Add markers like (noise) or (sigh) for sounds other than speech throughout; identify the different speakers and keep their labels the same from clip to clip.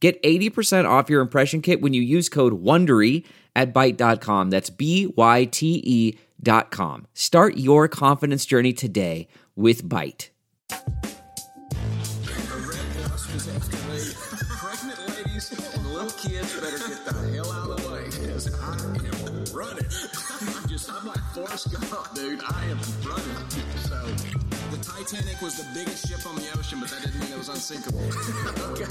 Speaker 1: Get 80% off your impression kit when you use code WONDERY at Byte.com. That's B-Y-T-E dot com. Start your confidence journey today with Byte.
Speaker 2: Pregnant ladies and little kids better get the hell out of the way because I am running. (laughs) I'm just, I'm like Forrest Gump, dude. I am Titanic was the biggest ship on the ocean, but that didn't mean it was unsinkable. okay.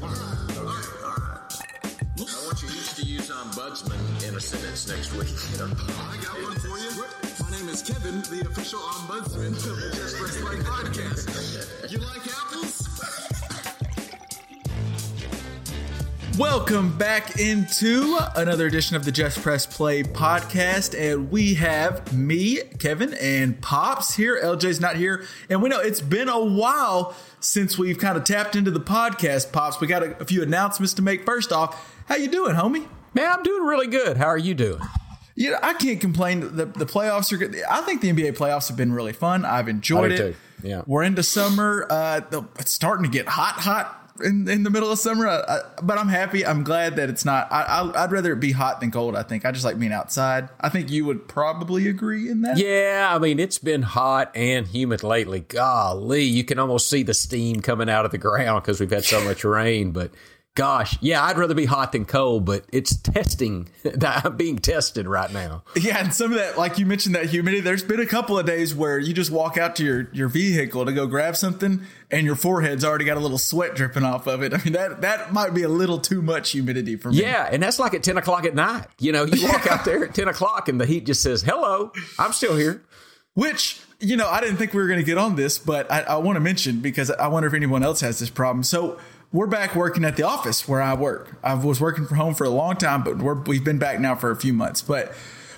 Speaker 2: All right, (laughs) all right, all right. I want you each to use um, ombudsman in a sentence next week. I got one for you. My name is Kevin, the official ombudsman of (laughs) the Just Play podcast. You like apples?
Speaker 3: Welcome back into another edition of the Just Press Play podcast. And we have me, Kevin, and Pops here. LJ's not here. And we know it's been a while since we've kind of tapped into the podcast, Pops. We got a, a few announcements to make. First off, how you doing, homie?
Speaker 4: Man, I'm doing really good. How are you doing?
Speaker 3: You know, I can't complain. The the playoffs are good. I think the NBA playoffs have been really fun. I've enjoyed it.
Speaker 4: too. Yeah.
Speaker 3: We're into summer. Uh, the, it's starting to get hot, hot in, in the middle of summer. I, I, but I'm happy. I'm glad that it's not. I, I'd rather it be hot than cold. I think. I just like being outside. I think you would probably agree in that.
Speaker 4: Yeah, I mean, it's been hot and humid lately. Golly, you can almost see the steam coming out of the ground because we've had so much rain. But gosh, yeah, I'd rather be hot than cold, but it's testing. (laughs) that I'm being tested right now.
Speaker 3: Yeah, and some of that, like you mentioned, that humidity. There's been a couple of days where you just walk out to your your vehicle to go grab something, and your forehead's already got a little sweat dripping off of it. I mean, that that might be a little too much humidity for me.
Speaker 4: Yeah, and that's like at 10 o'clock at night. You know, you walk out there at 10 o'clock and the heat just says, hello, I'm still here.
Speaker 3: Which, you know, I didn't think we were going to get on this, but I, I want to mention because I wonder if anyone else has this problem. So we're back working at the office where I work. I was working from home for a long time, but we're, we've been back now for a few months. But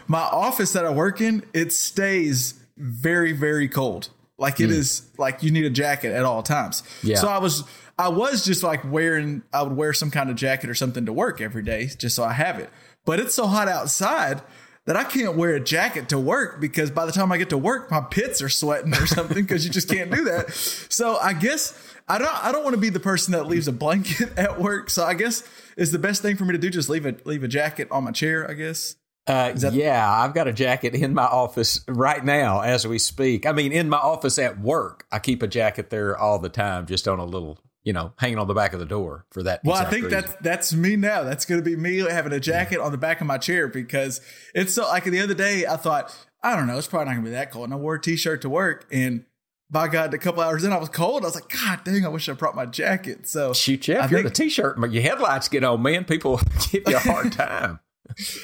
Speaker 3: my office that I work in, it stays very, very cold. Like it hmm. is like you need a jacket at all times.
Speaker 4: Yeah.
Speaker 3: So I was I was just like wearing I would wear some kind of jacket or something to work every day just so I have it. But it's so hot outside that I can't wear a jacket to work because by the time I get to work, my pits are sweating or something because you just can't do that. So I guess I don't I don't want to be the person that leaves a blanket (laughs) at work. So I guess is the best thing for me to do just leave a leave a jacket on my chair, I guess.
Speaker 4: Uh,
Speaker 3: that-
Speaker 4: yeah, I've got a jacket in my office right now as we speak. I mean, in my office at work, I keep a jacket there all the time, just on a little, you know, hanging on the back of the door for that.
Speaker 3: Well, I think
Speaker 4: reason.
Speaker 3: that's that's me now. That's going to be me having a jacket on the back of my chair because it's so like the other day I thought I don't know it's probably not going to be that cold and I wore a t-shirt to work and by God a couple hours in I was cold. I was like God dang I wish I brought my jacket. So
Speaker 4: shoot you.
Speaker 3: I
Speaker 4: If you're
Speaker 3: think-
Speaker 4: the t-shirt, but your headlights get on, man, people (laughs) give you a hard (laughs) time.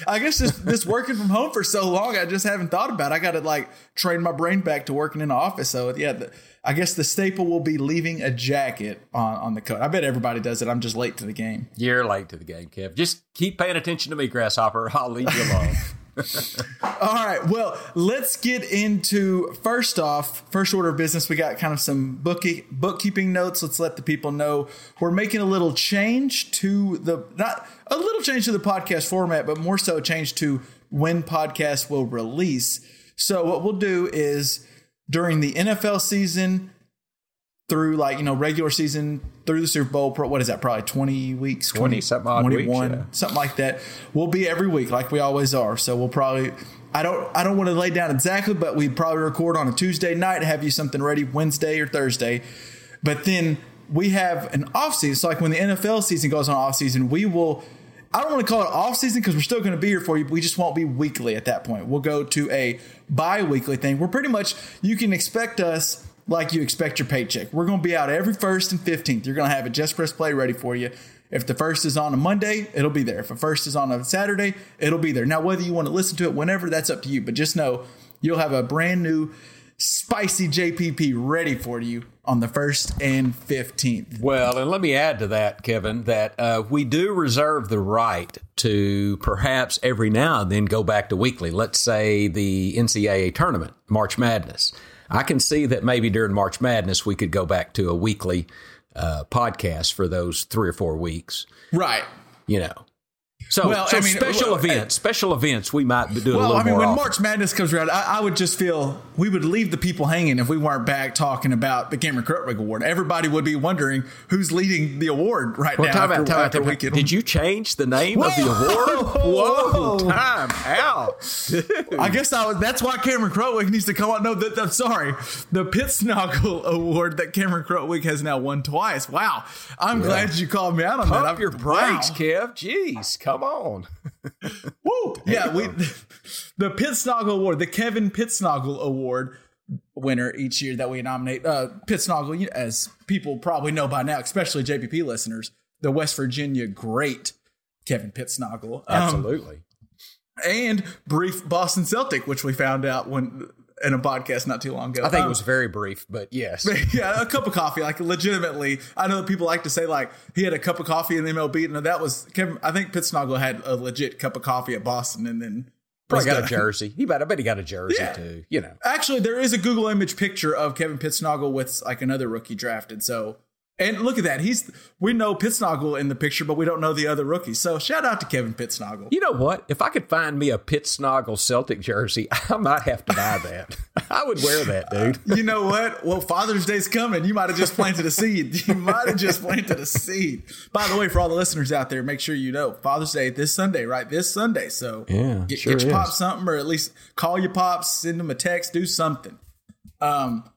Speaker 3: I guess just this working from home for so long, I just haven't thought about. it. I got to like train my brain back to working in the office. So yeah, the, I guess the staple will be leaving a jacket on on the coat. I bet everybody does it. I'm just late to the game.
Speaker 4: You're late to the game, Kev. Just keep paying attention to me, Grasshopper. I'll leave you alone. (laughs)
Speaker 3: All right. Well, let's get into first off, first order of business. We got kind of some bookie, bookkeeping notes. Let's let the people know we're making a little change to the not a little change to the podcast format, but more so a change to when podcasts will release. So what we'll do is during the NFL season through like, you know, regular season through the Super Bowl, what is that? Probably 20 weeks,
Speaker 4: 20 something odd weeks,
Speaker 3: 21,
Speaker 4: yeah.
Speaker 3: something like that. We'll be every week like we always are. So we'll probably I don't I don't want to lay down exactly, but we probably record on a Tuesday night, have you something ready Wednesday or Thursday. But then we have an off season. So like when the NFL season goes on off season, we will I don't want to call it off season because we're still going to be here for you. But we just won't be weekly at that point. We'll go to a bi-weekly thing. We're pretty much you can expect us like you expect your paycheck. We're going to be out every first and fifteenth. You're going to have a just press play ready for you. If the first is on a Monday, it'll be there. If the first is on a Saturday, it'll be there. Now, whether you want to listen to it whenever, that's up to you. But just know you'll have a brand new spicy JPP ready for you on the 1st and 15th.
Speaker 4: Well, and let me add to that, Kevin, that uh, we do reserve the right to perhaps every now and then go back to weekly. Let's say the NCAA tournament, March Madness. I can see that maybe during March Madness we could go back to a weekly uh, podcast for those three or four weeks.
Speaker 3: Right.
Speaker 4: You know, so, well, so I mean, special well, events, uh, special events, we might do well, a little I mean, when
Speaker 3: often. March Madness comes around, I, I, would just feel we would leave the people hanging if we weren't back talking about the Cameron Krutwig Award. Everybody would be wondering who's leading the award right well, now. Time
Speaker 4: after, out, time out, Did you change the name Whoa! of the award? (laughs) Whoa, time out. (laughs)
Speaker 3: I guess I was, that's why Cameron Krutwig needs to come out. No, I'm sorry, the Pittsnogle (laughs) Award that Cameron Krutwig has now won twice. Wow, I'm yeah. glad you called me out on
Speaker 4: Pump
Speaker 3: that.
Speaker 4: your brakes, wow. Kev. Jeez, come on. (laughs)
Speaker 3: Woo! Yeah, we (laughs) the Pittsnogle Award, the Kevin Pittsnogle Award winner each year that we nominate. Uh, Pittsnogle, as people probably know by now, especially JPP listeners, the West Virginia great Kevin Pittsnogle. Um,
Speaker 4: Absolutely.
Speaker 3: And brief Boston Celtic, which we found out when in a podcast not too long ago.
Speaker 4: I think um, it was very brief, but yes. (laughs)
Speaker 3: Yeah, a cup of coffee, like legitimately. I know people like to say like he had a cup of coffee in the MLB, and that was Kevin. I think Pittsnogle had a legit cup of coffee at Boston, and then
Speaker 4: probably got a jersey. He bet I bet he got a jersey yeah. too. You know,
Speaker 3: actually, there is a Google image picture of Kevin Pittsnogle with like another rookie drafted. So and look at that. He's we know Pittsnogle in the picture, but we don't know the other rookies. So shout out to Kevin Pittsnogle.
Speaker 4: You know what? If I could find me a Pittsnogle Celtic jersey, (laughs) I might have to buy that. I would wear that, dude.
Speaker 3: you know what? Well, Father's Day's coming. You might have just planted a seed. (laughs) You might have just planted a seed. By the way, for all the listeners out there, make sure you know Father's Day this Sunday, right? This Sunday. So
Speaker 4: yeah,
Speaker 3: get,
Speaker 4: sure
Speaker 3: get your pops something, or at least call your pops, send them a text, do something. Um,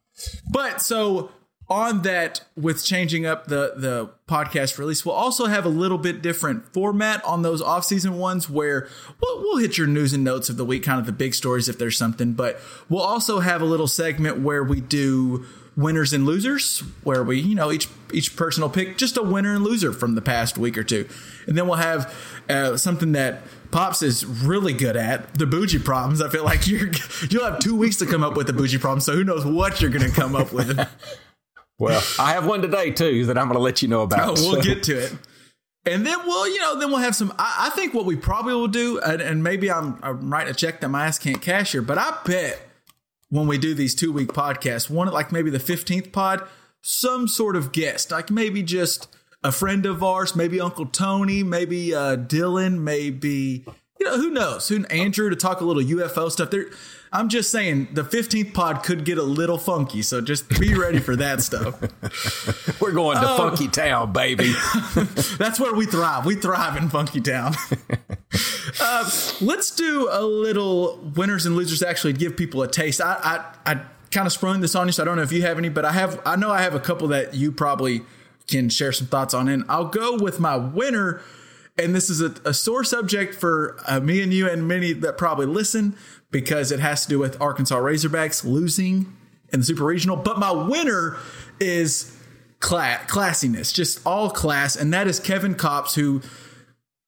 Speaker 3: but so on that with changing up the the podcast release we'll also have a little bit different format on those off-season ones where we'll, we'll hit your news and notes of the week kind of the big stories if there's something but we'll also have a little segment where we do winners and losers where we you know each each person will pick just a winner and loser from the past week or two and then we'll have uh, something that Pops is really good at the bougie problems. I feel like you're (laughs) you'll have two weeks to come up with the bougie problem. So who knows what you're going to come up with. (laughs)
Speaker 4: Well, (laughs) I have one today too that I'm going to let you know about.
Speaker 3: Oh, we'll so. get to it. And then we'll, you know, then we'll have some. I, I think what we probably will do, and, and maybe I'm, I'm, writing a check that my ass can't cash here, but I bet when we do these two week podcasts, one like maybe the 15th pod, some sort of guest, like maybe just a friend of ours, maybe Uncle Tony, maybe uh, Dylan, maybe you know who knows, who Andrew to talk a little UFO stuff. There, I'm just saying the 15th pod could get a little funky, so just be ready for that stuff. (laughs)
Speaker 4: We're going to um, Funky Town, baby. (laughs)
Speaker 3: that's where we thrive. We thrive in Funky Town. (laughs) uh, let's do a little winners and losers. Actually, give people a taste. I, I, I kind of sprung this on you, so I don't know if you have any, but I have. I know I have a couple that you probably can share some thoughts on. And I'll go with my winner and this is a, a sore subject for uh, me and you and many that probably listen because it has to do with Arkansas Razorbacks losing in the Super Regional. But my winner is class, classiness, just all class, and that is Kevin Kopps, who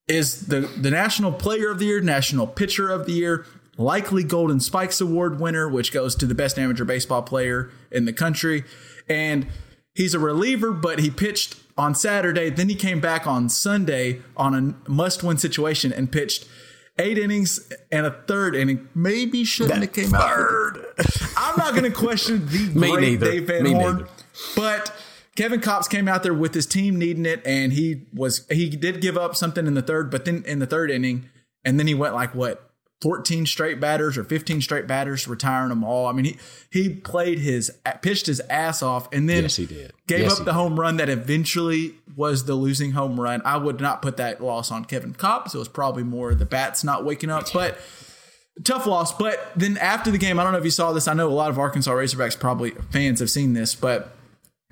Speaker 3: is the the National Player of the Year, National Pitcher of the Year, likely Golden Spikes Award winner, which goes to the best amateur baseball player in the country, and he's a reliever, but he pitched on Saturday. Then he came back on Sunday on a must win situation and pitched eight innings and a third inning. Maybe shouldn't that have came third. out. I'm not going to question the (laughs) great Dave Van Me Horn, neither. but Kevin Kopps came out there with his team needing it, and he was he did give up something in the third, but then in the third inning, and then he went like what 14 straight batters or 15 straight batters, retiring them all. I mean, he he played his pitched his ass off, and then
Speaker 4: yes, he did.
Speaker 3: gave
Speaker 4: yes,
Speaker 3: up the home run that eventually was the losing home run. I would not put that loss on Kevin Kopps. It was probably more the bats not waking up, but tough loss. But then after the game, I don't know if you saw this. I know a lot of Arkansas Razorbacks probably fans have seen this, but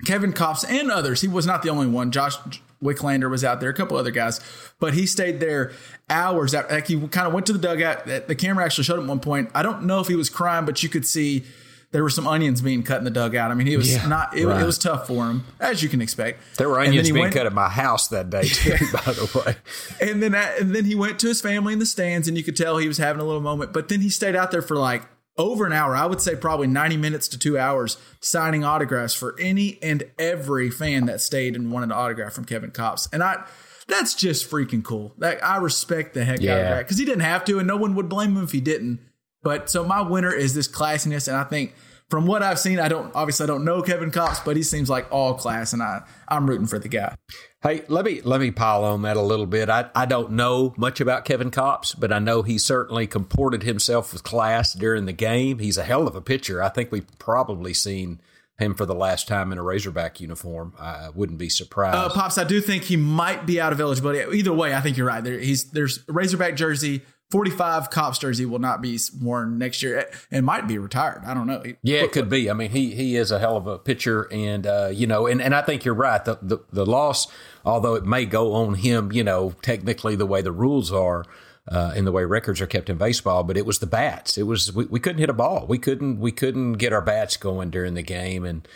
Speaker 3: Kevin Kopps and others. He was not the only one. Josh Wicklander was out there, a couple other guys, but he stayed there hours. After, like he kind of went to the dugout. The camera actually showed him at one point. I don't know if he was crying, but you could see there were some onions being cut in the dugout. I mean, he was yeah, not. It, right. it, was tough for him, as you can expect.
Speaker 4: There were onions being went, cut at my house that day (laughs) too, by the way.
Speaker 3: And then, and then he went to his family in the stands, and you could tell he was having a little moment. But then he stayed out there for like over an hour. I would say probably 90 minutes to two hours signing autographs for any and every fan that stayed and wanted an autograph from Kevin Kopps. And I, that's just freaking cool. Like I respect the heck out of that because he didn't have to, and no one would blame him if he didn't. But so my winner is this classiness, and I think from what I've seen, I don't obviously I don't know Kevin Kopps, but he seems like all class, and I I'm rooting for the guy.
Speaker 4: Hey, let me let me pile on that a little bit. I, I don't know much about Kevin Kopps, but I know he certainly comported himself with class during the game. He's a hell of a pitcher. I think we've probably seen him for the last time in a Razorback uniform. I wouldn't be surprised.
Speaker 3: Uh, Pops, I do think he might be out of eligibility. Either way, I think you're right. There, he's there's Razorback jersey. 45 Kopps jersey will not be worn next year and might be retired. I don't know.
Speaker 4: Yeah, it could be. I mean, he he is a hell of a pitcher, and uh, you know, and, and I think you're right. The, the the loss, although it may go on him, you know, technically the way the rules are. Uh, in the way records are kept in baseball, but it was the bats. It was we, we couldn't hit a ball. We couldn't we couldn't get our bats going during the game, and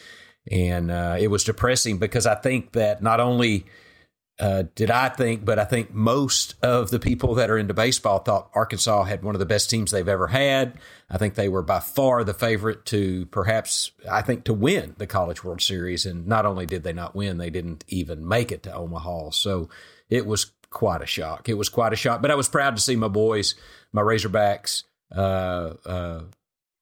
Speaker 4: and uh, it was depressing because I think that not only uh, did I think, but I think most of the people that are into baseball thought Arkansas had one of the best teams they've ever had. I think they were by far the favorite to perhaps, I think, to win the College World Series. And not only did they not win, they didn't even make it to Omaha. So it was quite a shock. It was quite a shock. But I was proud to see my boys, my Razorbacks, uh, uh,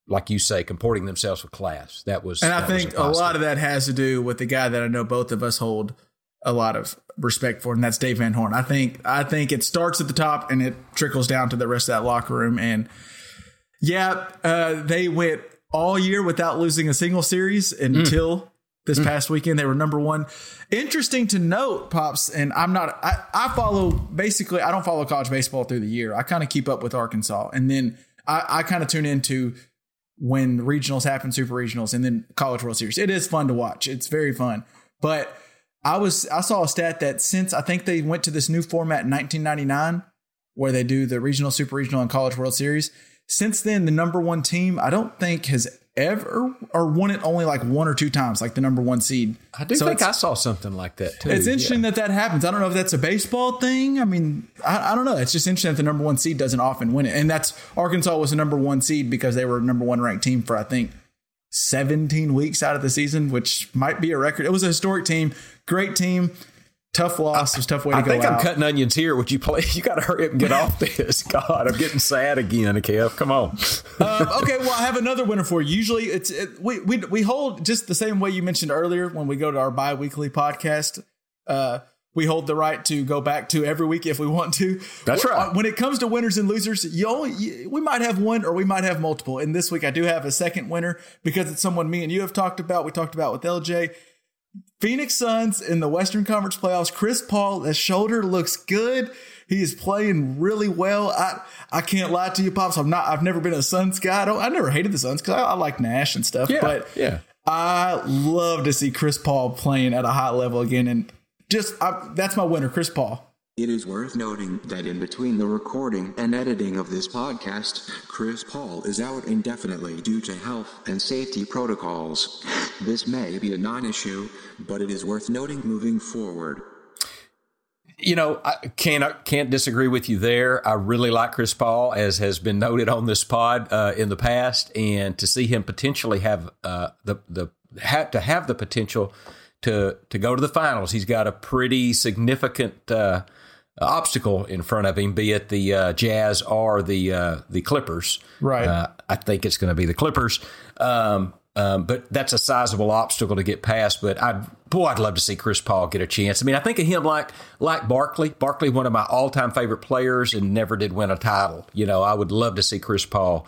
Speaker 4: like you say, comporting themselves with class. That was,
Speaker 3: And I think a lot of that has to do with the guy that I know both of us hold a lot of respect for, and that's Dave Van Horn. I think I think it starts at the top and it trickles down to the rest of that locker room. And yeah, uh, they went all year without losing a single series until this past weekend. They were number one. Interesting to note, pops. And I'm not. I, I follow basically. I don't follow college baseball through the year. I kind of keep up with Arkansas, and then I, I kind of tune into when regionals happen, super regionals, and then College World Series. It is fun to watch. It's very fun. But I was I saw a stat that since I think they went to this new format in 1999, where they do the regional, super regional, and College World Series. Since then, the number one team I don't think has ever or won it only like one or two times, like the number one seed.
Speaker 4: I do
Speaker 3: So
Speaker 4: think I saw something like that too.
Speaker 3: it's interesting
Speaker 4: Yeah.
Speaker 3: that that happens. I don't know if that's a baseball thing. I mean, I, I don't know. It's just interesting that the number one seed doesn't often win it. And that's Arkansas was the number one seed because they were a number one ranked team for, I think, 17 weeks out of the season, which might be a record. It was a historic team, great team, tough loss. It was a tough way to
Speaker 4: I
Speaker 3: go I
Speaker 4: think
Speaker 3: out.
Speaker 4: I'm cutting onions here. Would you play? (laughs) You got to hurry up and get off this. (laughs) God, I'm getting sad again, Kev. Come on. (laughs)
Speaker 3: um, okay, well, I have another winner for you. Usually, it's it, we we we hold just the same way you mentioned earlier when we go to our bi-weekly podcast. Uh, we hold the right to go back to every week if we want to.
Speaker 4: That's right.
Speaker 3: Uh, When it comes to winners and losers, you only we might have one or we might have multiple. And this week, I do have a second winner because it's someone me and you have talked about. We talked about with LJ. Phoenix Suns in the Western Conference playoffs. Chris Paul, his shoulder looks good. He is playing really well. I I can't lie to you, pops. I'm not. I've never been a Suns guy. I don't. I never hated the Suns because I, I like Nash and stuff.
Speaker 4: Yeah,
Speaker 3: but
Speaker 4: yeah.
Speaker 3: I love to see Chris Paul playing at a high level again. And just I, that's my winner, Chris Paul.
Speaker 2: It is worth noting that in between the recording and editing of this podcast, Chris Paul is out indefinitely due to health and safety protocols. This may be a non issue, but it is worth noting moving forward.
Speaker 4: You know, I can't can't disagree with you there. I really like Chris Paul, as has been noted on this pod uh, in the past, and to see him potentially have uh, the the have to have the potential to to go to the finals. He's got a pretty significant uh, obstacle in front of him, be it the uh, Jazz or the uh, the Clippers.
Speaker 3: Right.
Speaker 4: Uh, I think it's going to be the Clippers. Um, um, but that's a sizable obstacle to get past. But I, boy, I'd love to see Chris Paul get a chance. I mean, I think of him like like Barkley. Barkley, one of my all time favorite players, and never did win a title. You know, I would love to see Chris Paul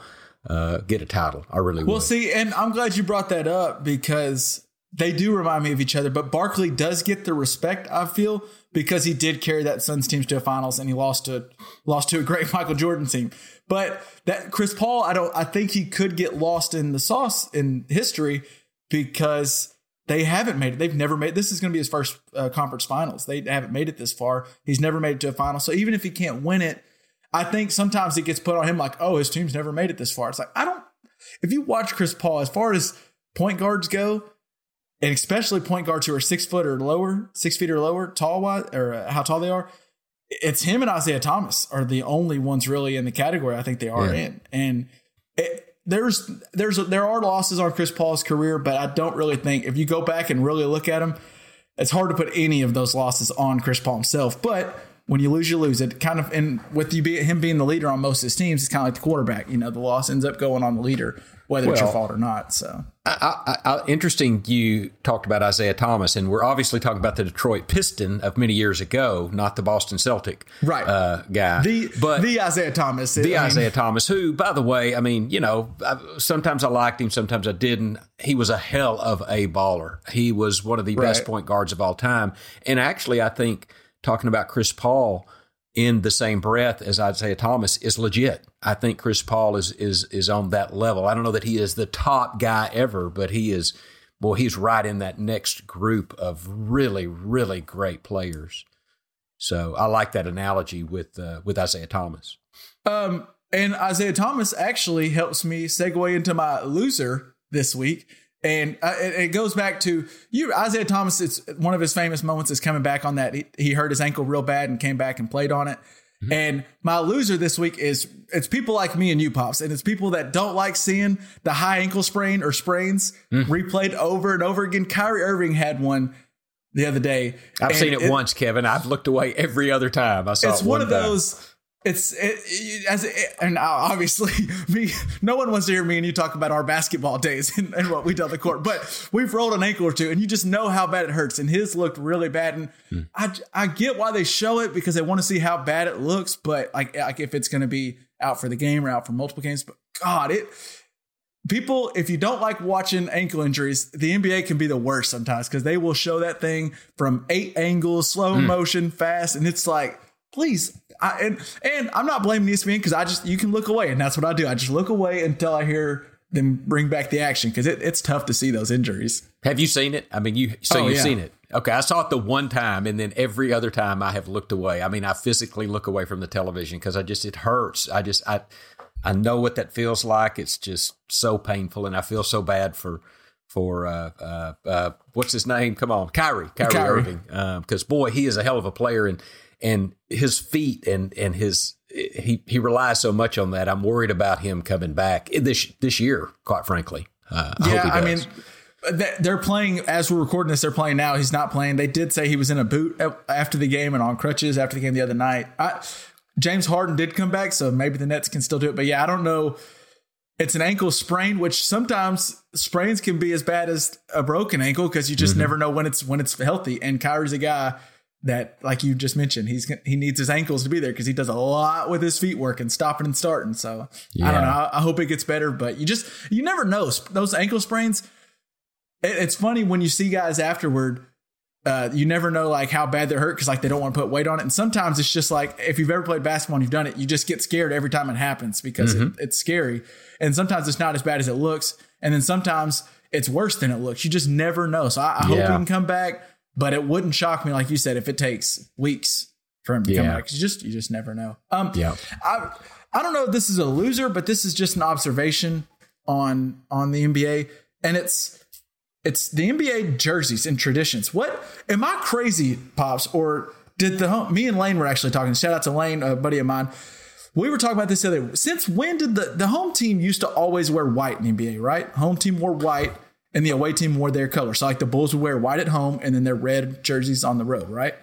Speaker 4: uh, get a title. I really
Speaker 3: Well,
Speaker 4: would.
Speaker 3: see, and I'm glad you brought that up because they do remind me of each other. But Barkley does get the respect I feel because he did carry that Suns team to a finals and he lost to lost to a great (laughs) Michael Jordan team. But that Chris Paul, I don't. I think he could get lost in the sauce in history because they haven't made it. They've never made. This is going to be his first uh, conference finals. They haven't made it this far. He's never made it to a final. So even if he can't win it, I think sometimes it gets put on him like, oh, his team's never made it this far. It's like I don't. If you watch Chris Paul, as far as point guards go, and especially point guards who are six foot or lower, six feet or lower, tall wise, or uh, how tall they are, it's him and Isaiah Thomas are the only ones really in the category I think they are
Speaker 4: Yeah.
Speaker 3: in. And it, there's there's there are losses on Chris Paul's career, but I don't really think if you go back and really look at him, it's hard to put any of those losses on Chris Paul himself. But when you lose, you lose. It kind of and with you be, him being the leader on most of his teams, it's kind of like the quarterback. You know, the loss ends up going on the leader, whether it's your fault or not. So
Speaker 4: I, I, I, interesting you talked about Isiah Thomas, and we're obviously talking about the Detroit Piston of many years ago, not the Boston Celtic
Speaker 3: Right.
Speaker 4: uh, guy.
Speaker 3: the
Speaker 4: but
Speaker 3: the Isiah Thomas,
Speaker 4: the
Speaker 3: I mean,
Speaker 4: Isiah Thomas, who, by the way, I mean, you know, sometimes I liked him, sometimes I didn't. He was a hell of a baller. He was one of the best point guards of all time. And actually, I think talking about Chris Paul in the same breath as Isiah Thomas is legit. I think Chris Paul is is is on that level. I don't know that he is the top guy ever, but he is. Well, he's right in that next group of really, really great players. So I like that analogy with uh, with Isiah Thomas.
Speaker 3: Um, and Isiah Thomas actually helps me segue into my loser this week. And uh, it, it goes back to you, Isiah Thomas. It's one of his famous moments is coming back on that. He, he hurt his ankle real bad and came back and played on it. And my loser this week is it's people like me and you, pops, and it's people that don't like seeing the high ankle sprain or sprains replayed over and over again. Kyrie Irving had one the other day.
Speaker 4: I've
Speaker 3: and
Speaker 4: seen it, once, Kevin. I've looked away every other time. I saw
Speaker 3: it's
Speaker 4: it
Speaker 3: one
Speaker 4: one
Speaker 3: of
Speaker 4: time.
Speaker 3: those it's it, it- as it, and obviously (laughs) me no one wants to hear me and you talk about our basketball days (laughs) and, and what we did on the court but we've rolled an ankle or two and you just know how bad it hurts and his looked really bad and
Speaker 4: Hmm.
Speaker 3: I, I get why they show it because they want to see how bad it looks but like like if it's going to be out for the game or out for multiple games but god it people if you don't like watching ankle injuries the nba can be the worst sometimes because they will show that thing from eight angles slow
Speaker 4: Hmm.
Speaker 3: motion fast and it's like please I, and and i'm not blaming espn because i just you can look away and that's what i do i just look away until i hear them bring back the action because it, it's tough to see those injuries
Speaker 4: Have you seen it? I mean, you so
Speaker 3: Oh,
Speaker 4: you've
Speaker 3: yeah.
Speaker 4: seen it. Okay, I saw it the one time, and then every other time I have looked away. I mean, I physically look away from the television because I just it hurts. I just I I know what that feels like. It's just so painful, and I feel so bad for for uh, uh, uh, what's his name? Come on, Kyrie, Kyrie,
Speaker 3: Kyrie.
Speaker 4: Irving. Because boy, he is a hell of a player, and and his feet and and his he he relies so much on that. I'm worried about him coming back this this year. Quite frankly, uh, I
Speaker 3: yeah i mean they're playing as we're recording this they're playing now. He's not playing. They did say he was in a boot after the game and on crutches after the game the other night. I, james harden did come back so maybe the nets can still do it. But yeah i don't know. It's an ankle sprain which sometimes sprains can be as bad as a broken ankle because you
Speaker 4: Mm-hmm.
Speaker 3: just never know when it's when it's healthy. And Kyrie's a guy that like you just mentioned he's he needs his ankles to be there because he does a lot with his feet work and stopping and starting. So i don't know. I, I hope it gets better but you just you never know. Those ankle sprains it, it's funny when you see guys afterward uh, you never know like how bad they're hurt because like they don't want to put weight on it. And sometimes it's just like if you've ever played basketball and you've done it you just get scared every time it happens because it, it's scary. And sometimes it's not as bad as it looks. And then sometimes it's worse than it looks. You just never know. So i, I hope he can come back but it wouldn't shock me like you said if it takes weeks for him to come back. you just you just never know um
Speaker 4: Yeah.
Speaker 3: I I don't know if this is a loser, but this is just an observation on on the NBA, and it's it's the NBA jerseys and traditions. What am I crazy, pops? Or did the home, me and Lane were actually talking? Shout out to Lane, a buddy of mine. We were talking about this the other. Since when did the the home team used to always wear white in the NBA? Right, home team wore white, and the away team wore their color. So like the Bulls would wear white at home, and then their red jerseys on the road. Right.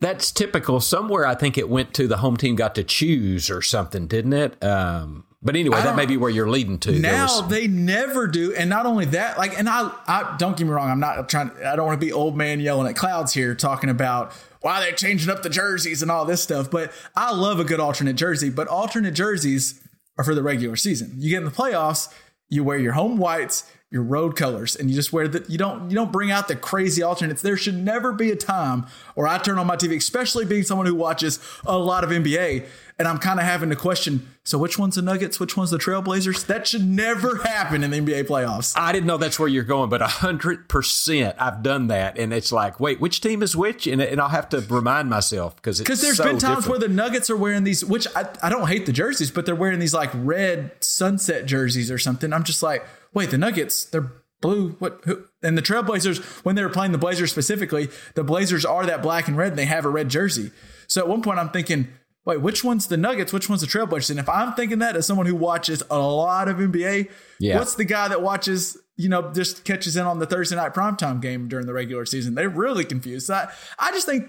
Speaker 4: That's typical. Somewhere I think it went to the home team got to choose or something, didn't it? Um, but anyway, that may be where you're leading to.
Speaker 3: Now
Speaker 4: was-
Speaker 3: they never do, and not only that, like, and I, I don't get me wrong, I'm not trying. I don't want to be old man yelling at clouds here, talking about why they're changing up the jerseys and all this stuff. But I love a good alternate jersey. But alternate jerseys are for the regular season. You get in the playoffs, you wear your home whites, your road colors, and you just wear that. You don't you don't bring out the crazy alternates. There should never be a time where I turn on my TV, especially being someone who watches a lot of NBA, and I'm kind of having to question. So which one's the Nuggets? Which one's the Trailblazers? That should never happen in the NBA playoffs.
Speaker 4: I didn't know that's where you're going, but hundred percent I've done that, and it's like, wait, which team is which? And, and I'll have to remind myself because it's
Speaker 3: Because there's
Speaker 4: so
Speaker 3: been times
Speaker 4: different.
Speaker 3: where the Nuggets are wearing these, which I, I don't hate the jerseys, but they're wearing these like red sunset jerseys or something. I'm just like, wait, the Nuggets, they're blue. What? Who? And the Trailblazers, when they were playing the Blazers specifically, the Blazers are that black and red, and they have a red jersey. So at one point, I'm thinking, wait, which one's the Nuggets? Which one's the Trailblazers? And if I'm thinking that as someone who watches a lot of NBA,
Speaker 4: Yeah.
Speaker 3: what's the guy that watches, you know, just catches in on the Thursday night primetime game during the regular season? They're really confused. So I, I just think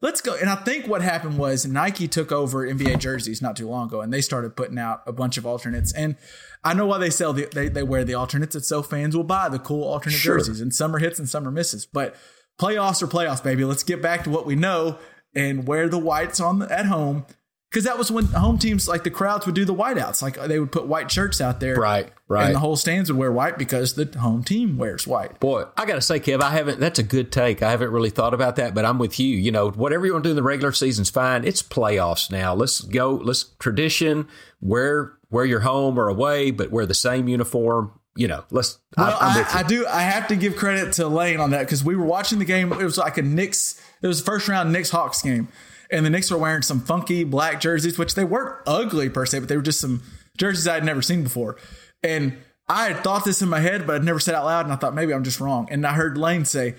Speaker 3: let's go. And I think what happened was Nike took over NBA jerseys not too long ago, and they started putting out a bunch of alternates. And I know why they sell the they, they wear the alternates. It's so fans will buy the cool alternate
Speaker 4: Sure.
Speaker 3: jerseys, and some are hits and some are misses. But playoffs are playoffs, baby. Let's get back to what we know and wear the whites on the, at home. Because that was when home teams, like the crowds, would do the whiteouts. Like they would put white shirts out there,
Speaker 4: Right, right.
Speaker 3: and the whole stands would wear white because the home team wears white.
Speaker 4: Boy, I got to say, Kev, I haven't. That's a good take. I haven't really thought about that, but I'm with you. You know, whatever you want to do in the regular season's fine. It's playoffs now. Let's go. Let's tradition. Wear wear your home or away, but wear the same uniform. You know, let's.
Speaker 3: Well,
Speaker 4: I,
Speaker 3: I. I do. I have to give credit to Lane on that because we were watching the game. It was like a Knicks. It was the first round Knicks Hawks game, and the Knicks were wearing some funky black jerseys, which they weren't ugly per se, but they were just some jerseys I had never seen before. And I had thought this in my head, but I'd never said out loud, and I thought maybe I'm just wrong. And I heard Lane say,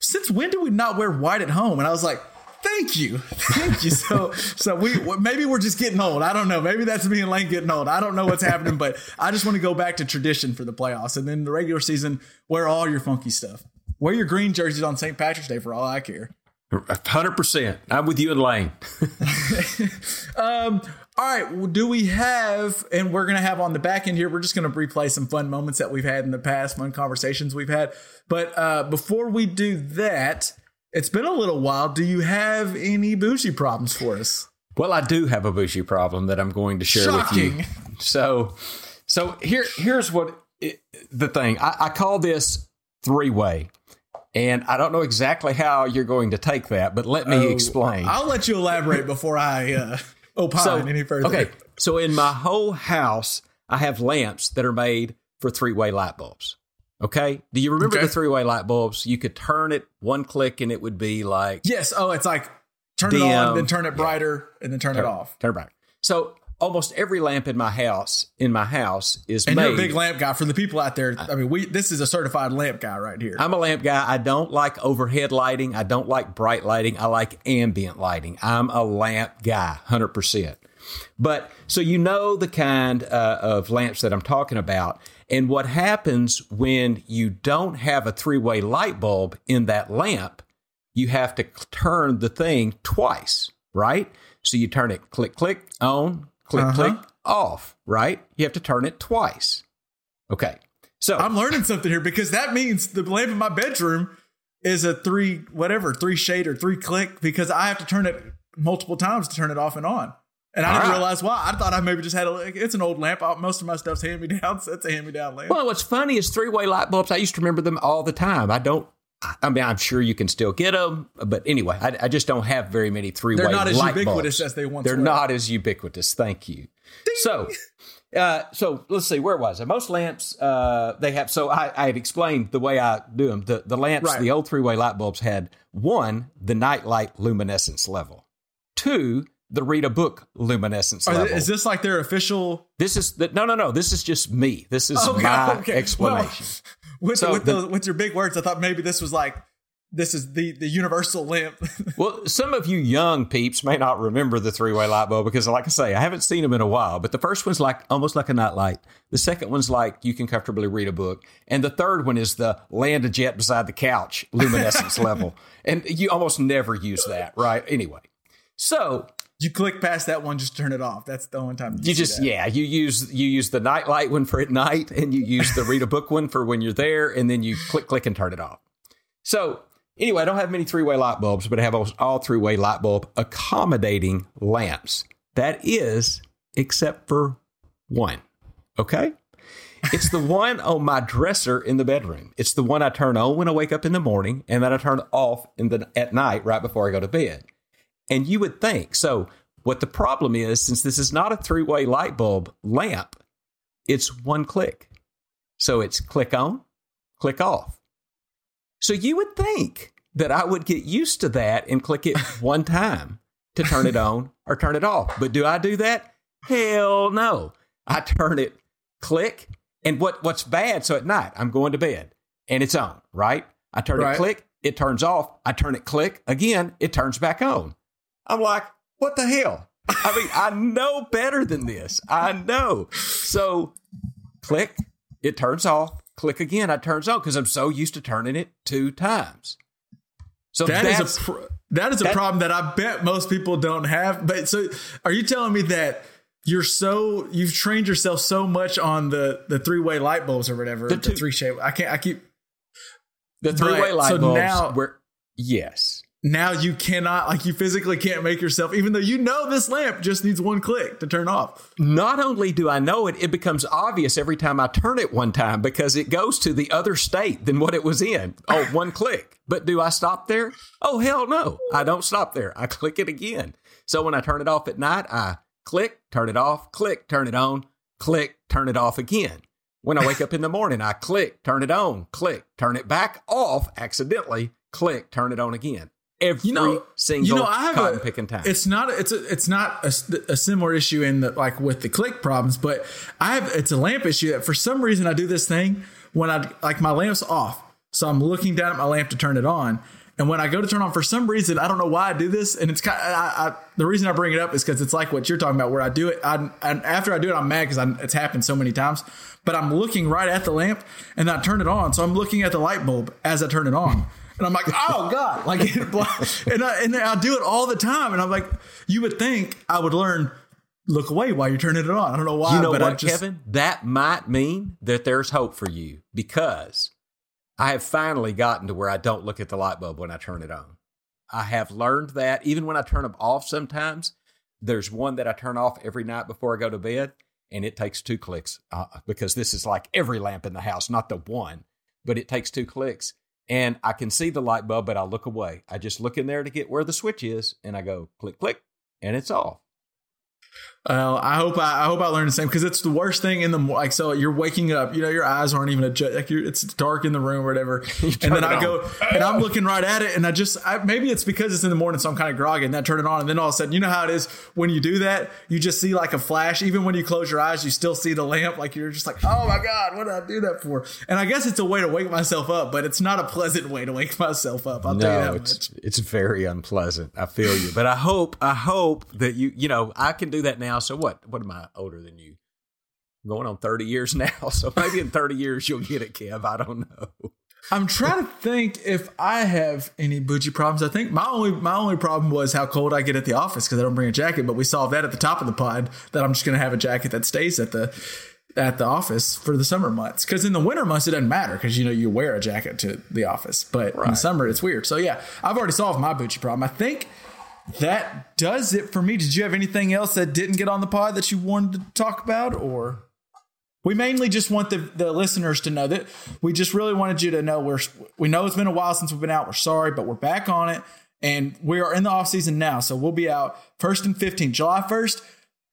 Speaker 3: "Since when do we not wear white at home?" And I was like. Thank you, thank you. (laughs) So, so we maybe we're just getting old. I don't know. Maybe that's me and Lane getting old. I don't know what's happening, but I just want to go back to tradition for the playoffs, and then the regular season, wear all your funky stuff. Wear your green jerseys on St. Patrick's Day for all I care.
Speaker 4: Hundred percent. I'm with you and Lane. (laughs)
Speaker 3: All right, well, do we have, and we're going to have on the back end here, we're just going to replay some fun moments that we've had in the past, fun conversations we've had. But uh, before we do that, it's been a little while. Do you have any bougie problems for us?
Speaker 4: Well, I do have a bougie problem that I'm going to share with you. So, so here, here's what it, the thing. I, I call this three way, and I don't know exactly how you're going to take that, but let me explain.
Speaker 3: I'll let you elaborate before I uh, (laughs) opine any further.
Speaker 4: Okay, so in my whole house, I have lamps that are made for three way light bulbs. Okay, do you remember
Speaker 3: Okay.
Speaker 4: the three way light bulbs? You could turn it one click, and it would be like
Speaker 3: Yes. Oh, it's like turn it on, then turn it brighter, and then turn it off.
Speaker 4: turn it back. So almost every lamp in my house in my house is
Speaker 3: And
Speaker 4: made.
Speaker 3: you're a big lamp guy for the people out there. I mean, we this is a certified lamp guy right here.
Speaker 4: I'm a lamp guy. I don't like overhead lighting. I don't like bright lighting. I like ambient lighting. I'm a lamp guy, 100%. But so you know the kind uh, of lamps that I'm talking about. And what happens when you don't have a three way light bulb in that lamp, you have to turn the thing twice, right? So you turn it click, click, on, click,
Speaker 3: Uh-huh.
Speaker 4: click, off, right? You have to turn it twice. Okay. So
Speaker 3: I'm learning something here because that means the lamp in my bedroom is a three whatever three shade or three click because I have to turn it multiple times to turn it off and on. And I
Speaker 4: All
Speaker 3: didn't
Speaker 4: right.
Speaker 3: realize why. I thought I maybe just had a. It's an old lamp. Most of my stuff's hand me down. So (laughs) it's a hand me down lamp.
Speaker 4: Well, what's funny is three way light bulbs. I used to remember them all the time. I don't. I mean, I'm sure you can still get them, but anyway, I, I just don't have very many three way.
Speaker 3: They're not as
Speaker 4: light
Speaker 3: ubiquitous
Speaker 4: bulbs.
Speaker 3: as they once were.
Speaker 4: They're
Speaker 3: were.
Speaker 4: not as ubiquitous. Thank you. So, uh, so let's see. Where was I? Most lamps uh, they have. So I, I had explained the way I do them. The the lamps,
Speaker 3: Right.
Speaker 4: the old three way light bulbs had one the nightlight luminescence level, two the read a book luminescence level.
Speaker 3: is this like their official?
Speaker 4: this is the, no no no. This is just me. This is
Speaker 3: Okay,
Speaker 4: my
Speaker 3: okay.
Speaker 4: explanation.
Speaker 3: Well, with
Speaker 4: So
Speaker 3: with,
Speaker 4: the-
Speaker 3: those, with your big words, I thought maybe this was like this is the the universal lamp. (laughs)
Speaker 4: Well, some of you young peeps may not remember the three way light bulb because, like I say, I haven't seen them in a while. But the first one's like almost like a nightlight. The second one's like you can comfortably read a book, and the third one is the land a jet beside the couch luminescence (laughs) level. And you almost never use that, right? Anyway, so
Speaker 3: you click past that one, just turn it off. That's the only time
Speaker 4: you
Speaker 3: see
Speaker 4: just yeah you use you use the nightlight one for at night, and you use the read a book one for when you're there, and then you click click and turn it off. So anyway, I don't have many three way light bulbs, but I have all three way light bulb accommodating lamps. That is, except for one. Okay. It's the one on my dresser in the bedroom. It's the one I turn on when I wake up in the morning, and then I turn off in the at night right before I go to bed. And you would think so. What the problem is, since this is not a three way light bulb lamp, it's one click. So it's click on, click off. So you would think that I would get used to that and click it (laughs) one time to turn it on or turn it off. But do I do that? Hell no. I turn it click. And what, what's bad, so at night I'm going to bed and it's on, right? I turn
Speaker 3: Right.
Speaker 4: it click, it turns off. I turn it click again, it turns back on. I'm like, what the hell? I mean, I know better than this. I know. So click, it turns off. Click again, it turns on because I'm so used to turning it two times. So
Speaker 3: That is a pr- that is a
Speaker 4: that-
Speaker 3: problem that I bet most people don't have. But so, are you telling me that you're so you've trained yourself so much on the the three way light bulbs or whatever the,
Speaker 4: two-
Speaker 3: three shape? I can't. I keep
Speaker 4: the three way light
Speaker 3: so
Speaker 4: bulbs.
Speaker 3: now-
Speaker 4: where, yes.
Speaker 3: Now you cannot like you physically can't make yourself even though you know this lamp just needs one click to turn off.
Speaker 4: Not only do I know it, it becomes obvious every time I turn it one time because it goes to the other state than what it was in. Oh, (laughs) one click. But do I stop there? Oh, hell no. I don't stop there. I click it again. So when I turn it off at night, I click, turn it off, click, turn it on, click, turn it off again. When I wake up in the morning, I click, turn it on, click, turn it back off accidentally, click, turn it on again. Every
Speaker 3: You know,
Speaker 4: single
Speaker 3: you know, I have
Speaker 4: cotton
Speaker 3: a,
Speaker 4: picking time.
Speaker 3: It's not. a- It's a, It's not a, a similar issue in the like with the click problems, but I have. It's a lamp issue that for some reason I do this thing when I like my lamp's off, so I'm looking down at my lamp to turn it on, and when I go to turn on, for some reason I don't know why I do this, and it's kind. Of, I, I, the reason I bring it up is because it's like what you're talking about, where I do it. I, and after I do it, I'm mad because it's happened so many times. But I'm looking right at the lamp, and I turn it on, so I'm looking at the light bulb as I turn it on. And I'm like, oh god, (laughs) like, and I, and I do it all the time. And I'm like, you would think I would learn look away while you're turning it on. I don't know why,
Speaker 4: You know
Speaker 3: but
Speaker 4: what,
Speaker 3: just
Speaker 4: Kevin? That might mean that there's hope for you because I have finally gotten to where I don't look at the light bulb when I turn it on. I have learned that even when I turn them off sometimes, there's one that I turn off every night before I go to bed, and it takes two clicks uh, because this is like every lamp in the house, not the one, but it takes two clicks. And I can see the light bulb, but I look away. I just look in there to get where the switch is, and I go click, click, and it's off.
Speaker 3: Well, I hope I, I hope I learned the same because it's the worst thing in the like. So you're waking up, you know, your eyes aren't even adjust. Like you're, it's dark in the room or whatever, (laughs) and then I
Speaker 4: on.
Speaker 3: go and I'm looking right at it, and I just I, maybe it's because it's in the morning, so I'm kind of groggy, and I turn it on, and then all of a sudden, you know how it is when you do that, you just see like a flash. Even when you close your eyes, you still see the lamp. Like you're just like, oh my god, what did I do that for? And I guess it's a way to wake myself up, but it's not a pleasant way to wake (laughs) myself up. I'll tell you
Speaker 4: No,
Speaker 3: that
Speaker 4: it's
Speaker 3: much.
Speaker 4: it's very unpleasant. I feel you, but I hope I hope that you you know I can do that now. So what? What am I older than you? Going on thirty years (laughs) now, so maybe in thirty years you'll get it, Kev. I don't know.
Speaker 3: I'm trying to think if I have any bougie problems. I think my only my only problem was how cold I get at the office because I don't bring a jacket. But we solved that at the top of the pod that I'm just going to have a jacket that stays at the at the office for the summer months. Because in the winter months it doesn't matter because you know you wear a jacket to the office. But in the summer it's weird. So yeah, I've already solved my bougie problem. I think that does it for me. Did you have anything else that didn't get on the pod that you wanted to talk about or? We mainly just want the, the listeners to know that we just really wanted you to know we're we know it's been a while since we've been out. We're sorry, but we're back on it, and we are in the off season now. So we'll be out first and fifteenth, July first.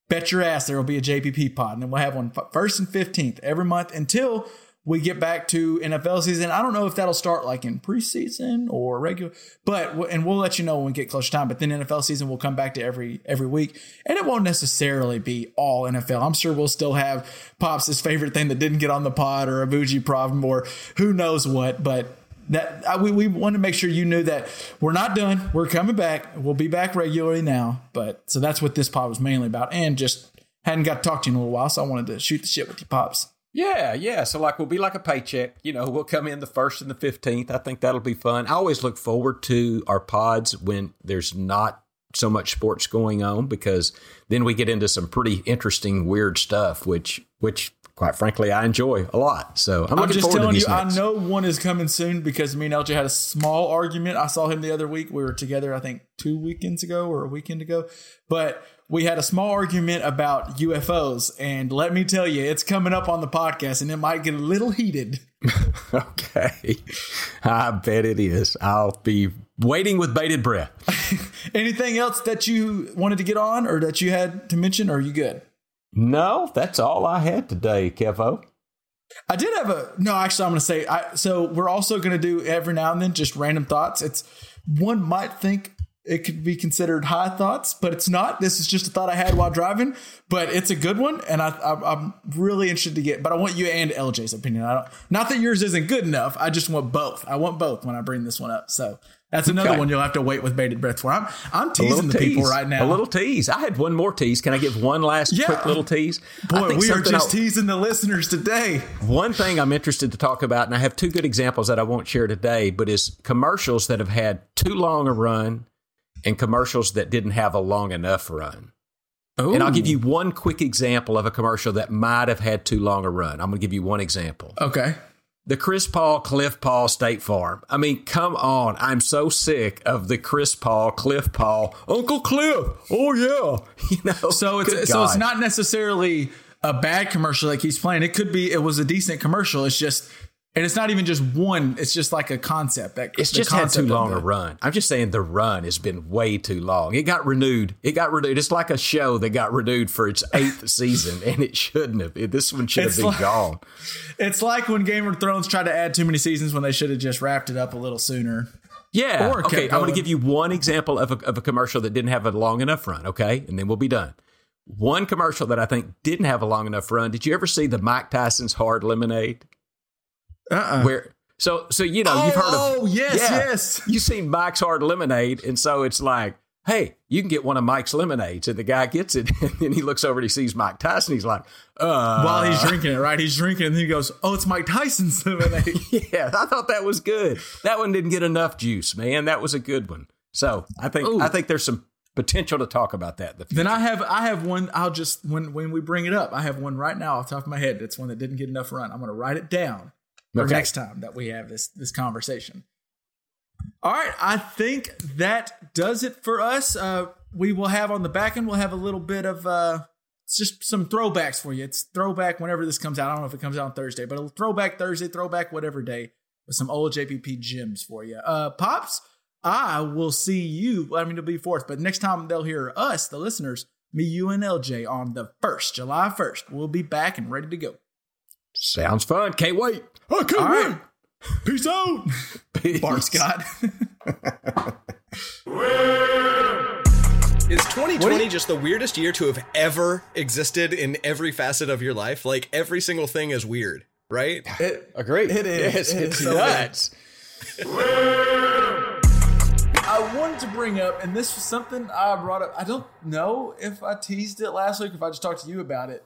Speaker 3: Bet your ass there will be a JPP pod, and then we'll have one first and fifteenth every month until we get back to NFL season. I don't know if that'll start like in preseason or regular, but and we'll let you know when we get close to time. But then NFL season will come back to every every week, and it won't necessarily be all NFL. I'm sure we'll still have Pops' favorite thing that didn't get on the pod or a bougie problem or who knows what, but. That I, we, we want to make sure you knew that we're not done. We're coming back. We'll be back regularly now. But so that's what this pod was mainly about, and just hadn't got to talk to you in a little while, so I wanted to shoot the shit with you, pops.
Speaker 4: Yeah, yeah. So like we'll be like a paycheck. You know, we'll come in the first and the fifteenth. I think that'll be fun. I always look forward to our pods when there's not so much sports going on because then we get into some pretty interesting, weird stuff, which which quite frankly I enjoy a lot. So I'm,
Speaker 3: I'm just telling you,
Speaker 4: these
Speaker 3: I know one is coming soon because me and LJ had a small argument. I saw him the other week. We were together, I think, two weekends ago or a weekend ago. But we had a small argument about UFOs. And let me tell you, it's coming up on the podcast and it might get a little heated. (laughs)
Speaker 4: Okay, I bet it is. I'll be waiting with bated breath. (laughs)
Speaker 3: Anything else that you wanted to get on or that you had to mention? Or are you good?
Speaker 4: No, that's all I had today, Kevo.
Speaker 3: I did have a no. Actually, I'm going to say I. So we're also going to do every now and then just random thoughts. It's one might think it could be considered high thoughts, but it's not. This is just a thought I had while driving, but it's a good one, and I, I, I'm really interested to get. But I want you and LJ's opinion. I don't, not that yours isn't good enough. I just want both. I want both when I bring this one up. So That's another
Speaker 4: Okay.
Speaker 3: one you'll have to wait with bated breath for. I'm I'm teasing the people right now.
Speaker 4: A little tease. I had one more tease. Can I give one last
Speaker 3: Yeah.
Speaker 4: quick little tease?
Speaker 3: Boy, we are just
Speaker 4: I-
Speaker 3: teasing the listeners today.
Speaker 4: One thing I'm interested to talk about, and I have two good examples that I won't share today, but is commercials that have had too long a run and commercials that didn't have a long enough run. And I'll give you one quick example of a commercial that might have had too long a run. I'm going to give you one example.
Speaker 3: Okay.
Speaker 4: The Chris Paul, Cliff Paul State Farm. I mean, come on. I'm so sick of the Chris Paul, Cliff Paul, Uncle Cliff. Oh, yeah. (laughs) You know,
Speaker 3: So it's so it's not necessarily a bad commercial that keeps playing. It could be it was a decent commercial. It's just and it's not even just one. It's just like a concept. That
Speaker 4: It's just had too long
Speaker 3: the-
Speaker 4: a run. I'm just saying the run has been way too long. It got renewed. It got renewed. It's like a show that got renewed for its eighth (laughs) season, and it shouldn't have. It- This one should have been
Speaker 3: like-
Speaker 4: gone. (laughs)
Speaker 3: It's like when Game of Thrones tried to add too many seasons when they should have just wrapped it up a little sooner.
Speaker 4: Yeah.
Speaker 3: Or
Speaker 4: okay. I'm going. to give you one example of a, of a commercial that didn't have a long enough run. Okay, and then we'll be done. One commercial that I think didn't have a long enough run. Did you ever see the Mike Tyson's Hard Lemonade?
Speaker 3: Uh-uh.
Speaker 4: Where so so you know you've heard of
Speaker 3: Oh, yes,
Speaker 4: Yeah.
Speaker 3: yes.
Speaker 4: You've seen Mike's Hard Lemonade, and so it's like, hey, you can get one of Mike's lemonades, and the guy gets it, (laughs) and then he looks over and he sees Mike Tyson. He's like, uh,
Speaker 3: While he's drinking it, right? He's drinking, and then he goes, "Oh, it's Mike Tyson's lemonade." (laughs)
Speaker 4: yeah, I thought that was good. That one didn't get enough juice, man. That was a good one. So I think
Speaker 3: Ooh.
Speaker 4: I think there's some potential to talk about that. in the
Speaker 3: then I have I have one. I'll just when when we bring it up, I have one right now off the top of my head. It's one that didn't get enough run. I'm going to write it down
Speaker 4: Okay.
Speaker 3: next time that we have this this conversation. All right, I think that does it for us. Uh, we will have on the back end. We'll have a little bit of uh, just some throwbacks for you. It's throwback whenever this comes out. I don't know if it comes out on Thursday, but a throwback Thursday, throwback whatever day with some old JPP gems for you. Uh, pops, I will see you. I mean, it'll be fourth, but next time they'll hear us, the listeners, me, you, and LJ on the first, July first. We'll be back and ready to go.
Speaker 4: Sounds fun. Can't wait.
Speaker 3: I can't
Speaker 4: All right.
Speaker 3: Peace out, (laughs) Bart Scott. (laughs)
Speaker 5: Is 2020 just the weirdest year to have ever existed in every facet of your life? Like every single thing is weird, right? (sighs)
Speaker 3: It,
Speaker 4: Agreed.
Speaker 3: It is.
Speaker 4: Yes,
Speaker 3: It
Speaker 4: it's
Speaker 3: is
Speaker 4: nuts.
Speaker 3: I wanted to bring up, and this was something I brought up. I don't know if I teased it last week, if I just talked to you about it.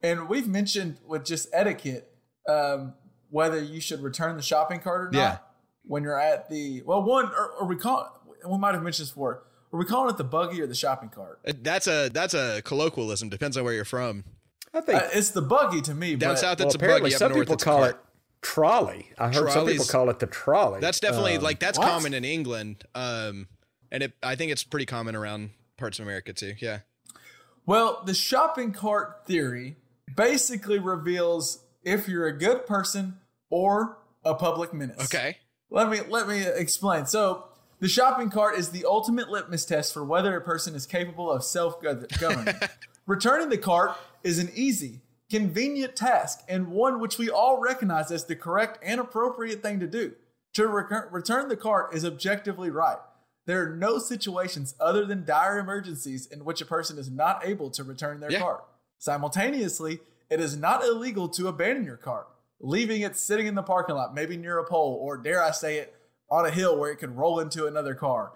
Speaker 3: And we've mentioned with just etiquette um, whether you should return the shopping cart or not
Speaker 5: Yeah.
Speaker 3: when you're at the well, one or, or we call we might have mentioned this before. Are we calling it the buggy or the shopping cart?
Speaker 5: Uh, That's a that's a colloquialism. Depends on where you're from.
Speaker 6: I think
Speaker 3: Uh, it's the buggy to me.
Speaker 5: Down
Speaker 3: but
Speaker 5: south,
Speaker 6: well,
Speaker 5: it's a
Speaker 6: apparently
Speaker 5: buggy. Up
Speaker 6: some
Speaker 5: north,
Speaker 6: people call it trolley. I heard some people call it the trolley.
Speaker 5: That's definitely
Speaker 6: Um,
Speaker 5: like that's
Speaker 3: what?
Speaker 5: common in England, um, and it, I think it's pretty common around parts of America too. Yeah.
Speaker 3: Well, the shopping cart theory basically reveals if you're a good person or a public menace.
Speaker 5: Okay.
Speaker 3: Let me let me explain. So, the shopping cart is the ultimate litmus test for whether a person is capable of self-governing. (laughs) Returning the cart is an easy, convenient task and one which we all recognize as the correct and appropriate thing to do. To recur- return the cart is objectively right. There are no situations other than dire emergencies in which a person is not able to return their
Speaker 5: Yeah.
Speaker 3: cart. Simultaneously, it is not illegal to abandon your cart, leaving it sitting in the parking lot, maybe near a pole, or dare I say it, on a hill where it could roll into another car.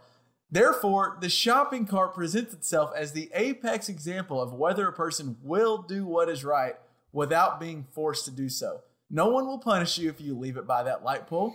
Speaker 3: Therefore, the shopping cart presents itself as the apex example of whether a person will do what is right without being forced to do so. No one will punish you if you leave it by that light pole.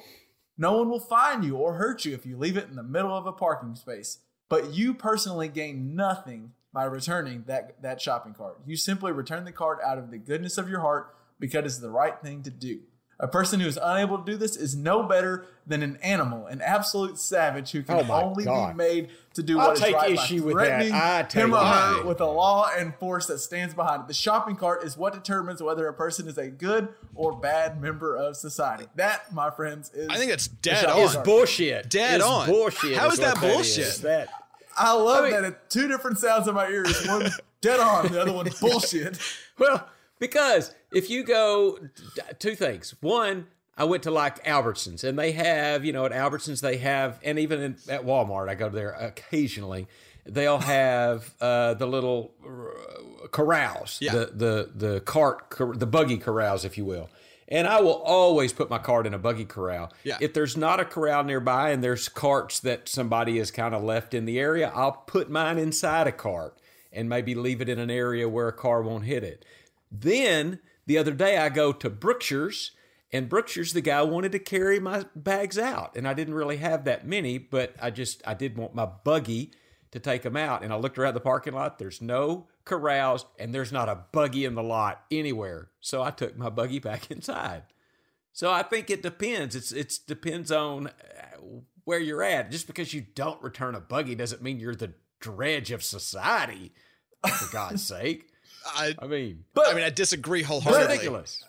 Speaker 3: No one will fine you or hurt you if you leave it in the middle of a parking space. But you personally gain nothing by returning that, that shopping cart. You simply return the cart out of the goodness of your heart because it's the right thing to do. A person who is unable to do this is no better than an animal, an absolute savage who can
Speaker 6: Oh
Speaker 3: only
Speaker 6: God.
Speaker 3: be made to do
Speaker 6: I'll
Speaker 3: what is
Speaker 6: take
Speaker 3: right
Speaker 6: issue
Speaker 3: by
Speaker 6: with that.
Speaker 3: threatening
Speaker 6: I take
Speaker 3: him or her with a law and force that stands behind it. The shopping cart is what determines whether a person is a good or bad member of society. That, my friends, is
Speaker 5: I think that's dead on.
Speaker 3: cart.
Speaker 6: bullshit.
Speaker 5: Dead
Speaker 6: It's
Speaker 5: on.
Speaker 6: Bullshit.
Speaker 5: How is
Speaker 6: what
Speaker 5: that bullshit?
Speaker 6: is. That
Speaker 3: I love
Speaker 6: I mean-
Speaker 3: that it two different sounds in my ears. One (laughs) dead on, the other one bullshit.
Speaker 4: Well, because if you go, two things. One, I went to like Albertsons, and they have, you know, at Albertsons they have, and even in, at Walmart, I go there occasionally. They'll have uh, the little corrals,
Speaker 5: Yeah.
Speaker 4: the the the cart, cor- the buggy corrals, if you will. And I will always put my cart in a buggy corral.
Speaker 5: Yeah.
Speaker 4: If there's not a corral nearby and there's carts that somebody has kind of left in the area, I'll put mine inside a cart and maybe leave it in an area where a car won't hit it. Then the other day I go to Brookshire's and Brookshire's the guy wanted to carry my bags out and I didn't really have that many, but I just I did want my buggy to take them out and I looked around the parking lot, there's no corrals and there's not a buggy in the lot anywhere. So I took my buggy back (laughs) inside. So I think it depends. It's it's depends on uh, where you're at. Just because you don't return a buggy doesn't mean you're the dredge of society. For God's (laughs) sake.
Speaker 5: I,
Speaker 4: I mean,
Speaker 5: I mean, I disagree wholeheartedly.
Speaker 4: ridiculous.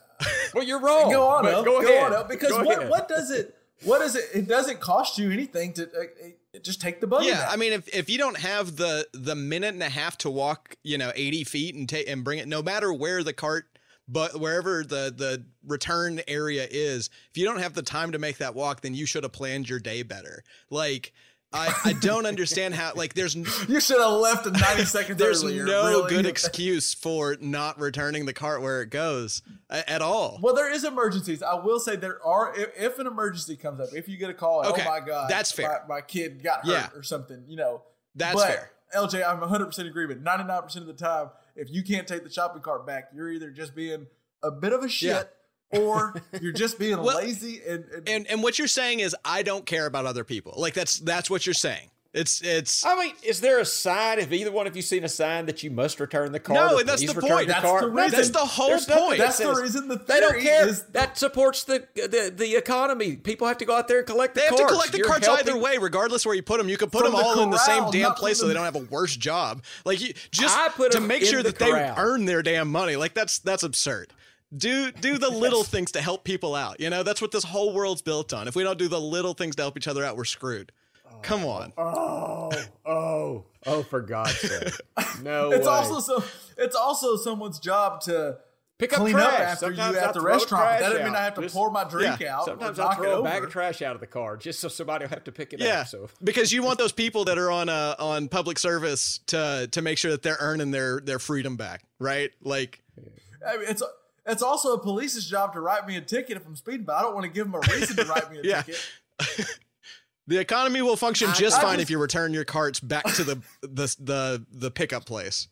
Speaker 4: Well, you're wrong.
Speaker 3: Go on,
Speaker 4: but
Speaker 3: El,
Speaker 4: Go,
Speaker 3: go,
Speaker 4: ahead.
Speaker 3: on, El, because
Speaker 4: Go
Speaker 3: what
Speaker 4: ahead.
Speaker 3: what does it what does it it doesn't cost you anything to uh, uh, just take the buggy.
Speaker 5: Yeah,
Speaker 3: back.
Speaker 5: I mean, if, if you don't have the the minute and a half to walk, you know, eighty feet and take and bring it, no matter where the cart, but wherever the the return area is, if you don't have the time to make that walk, then you should have planned your day better. Like, I I don't understand how like there's (laughs)
Speaker 3: you should have left in ninety (laughs) seconds.
Speaker 5: there's
Speaker 3: earlier,
Speaker 5: no
Speaker 3: really.
Speaker 5: good excuse for not returning the cart where it goes at all.
Speaker 3: Well, there is emergencies. I will say there are. If, if an emergency comes up, if you get a call, oh
Speaker 5: Okay,
Speaker 3: oh my god,
Speaker 5: that's fair.
Speaker 3: My, my kid got hurt
Speaker 5: Yeah.
Speaker 3: or something, you know.
Speaker 5: That's
Speaker 3: but,
Speaker 5: fair.
Speaker 3: LJ, I'm 100 percent agreement. 99 percent of the time, if you can't take the shopping cart back, you're either just being a bit of a shit, or (laughs) you're just being
Speaker 5: Well,
Speaker 3: lazy. And, and,
Speaker 5: And and what you're saying is I don't care about other people. Like that's that's what you're saying. It's it's
Speaker 4: I mean, is there a sign? Have either one of you seen a sign that you must return the car?
Speaker 5: No, and that's the point.
Speaker 4: The
Speaker 3: That's
Speaker 4: cart?
Speaker 3: the reason.
Speaker 5: That's the whole
Speaker 4: there's
Speaker 5: point.
Speaker 4: that
Speaker 3: that's the reason the
Speaker 4: They don't care.
Speaker 3: is-
Speaker 4: that supports the, the the economy. People have to go out there and collect the cards.
Speaker 5: They have
Speaker 4: carts.
Speaker 5: to collect the
Speaker 4: You're
Speaker 5: carts
Speaker 4: helping-
Speaker 5: either way, regardless where you put them. You can put
Speaker 3: From
Speaker 5: them
Speaker 3: the
Speaker 5: all in the same damn place so they don't have a worse job. Like you just
Speaker 4: I put
Speaker 5: to
Speaker 4: 'em
Speaker 5: make sure
Speaker 4: the
Speaker 5: that they earn their damn money. Like that's that's absurd. Do do the (laughs) little things to help people out. You know that's what this whole world's built on. If we don't do the little things to help each other out, we're screwed. Come on.
Speaker 4: Oh, oh, (laughs) oh! For God's sake! No (laughs)
Speaker 3: it's
Speaker 4: way.
Speaker 3: also so. It's also someone's job to
Speaker 4: Pick up
Speaker 3: clean
Speaker 4: trash.
Speaker 3: up after
Speaker 4: Sometimes
Speaker 3: you
Speaker 4: I
Speaker 3: at the restaurant. But
Speaker 4: trash
Speaker 3: that doesn't mean. I have to
Speaker 4: Just-
Speaker 3: pour my drink
Speaker 5: yeah.
Speaker 3: out.
Speaker 4: Sometimes I
Speaker 3: knock
Speaker 4: throw a bag of trash out of the car just so somebody will have to pick it
Speaker 5: Yeah,
Speaker 4: up. So
Speaker 5: because you want those people that are on uh, on public service to to make sure that they're earning their their freedom back, right? Like
Speaker 3: I mean, it's it's also a police's job to write me a ticket if I'm speeding, but I don't want to give them a reason to write me a (laughs)
Speaker 5: Yeah.
Speaker 3: ticket. (laughs)
Speaker 5: The economy will function just
Speaker 3: I
Speaker 5: fine
Speaker 3: just-
Speaker 5: if you return your carts back to the (laughs) the the the pickup place.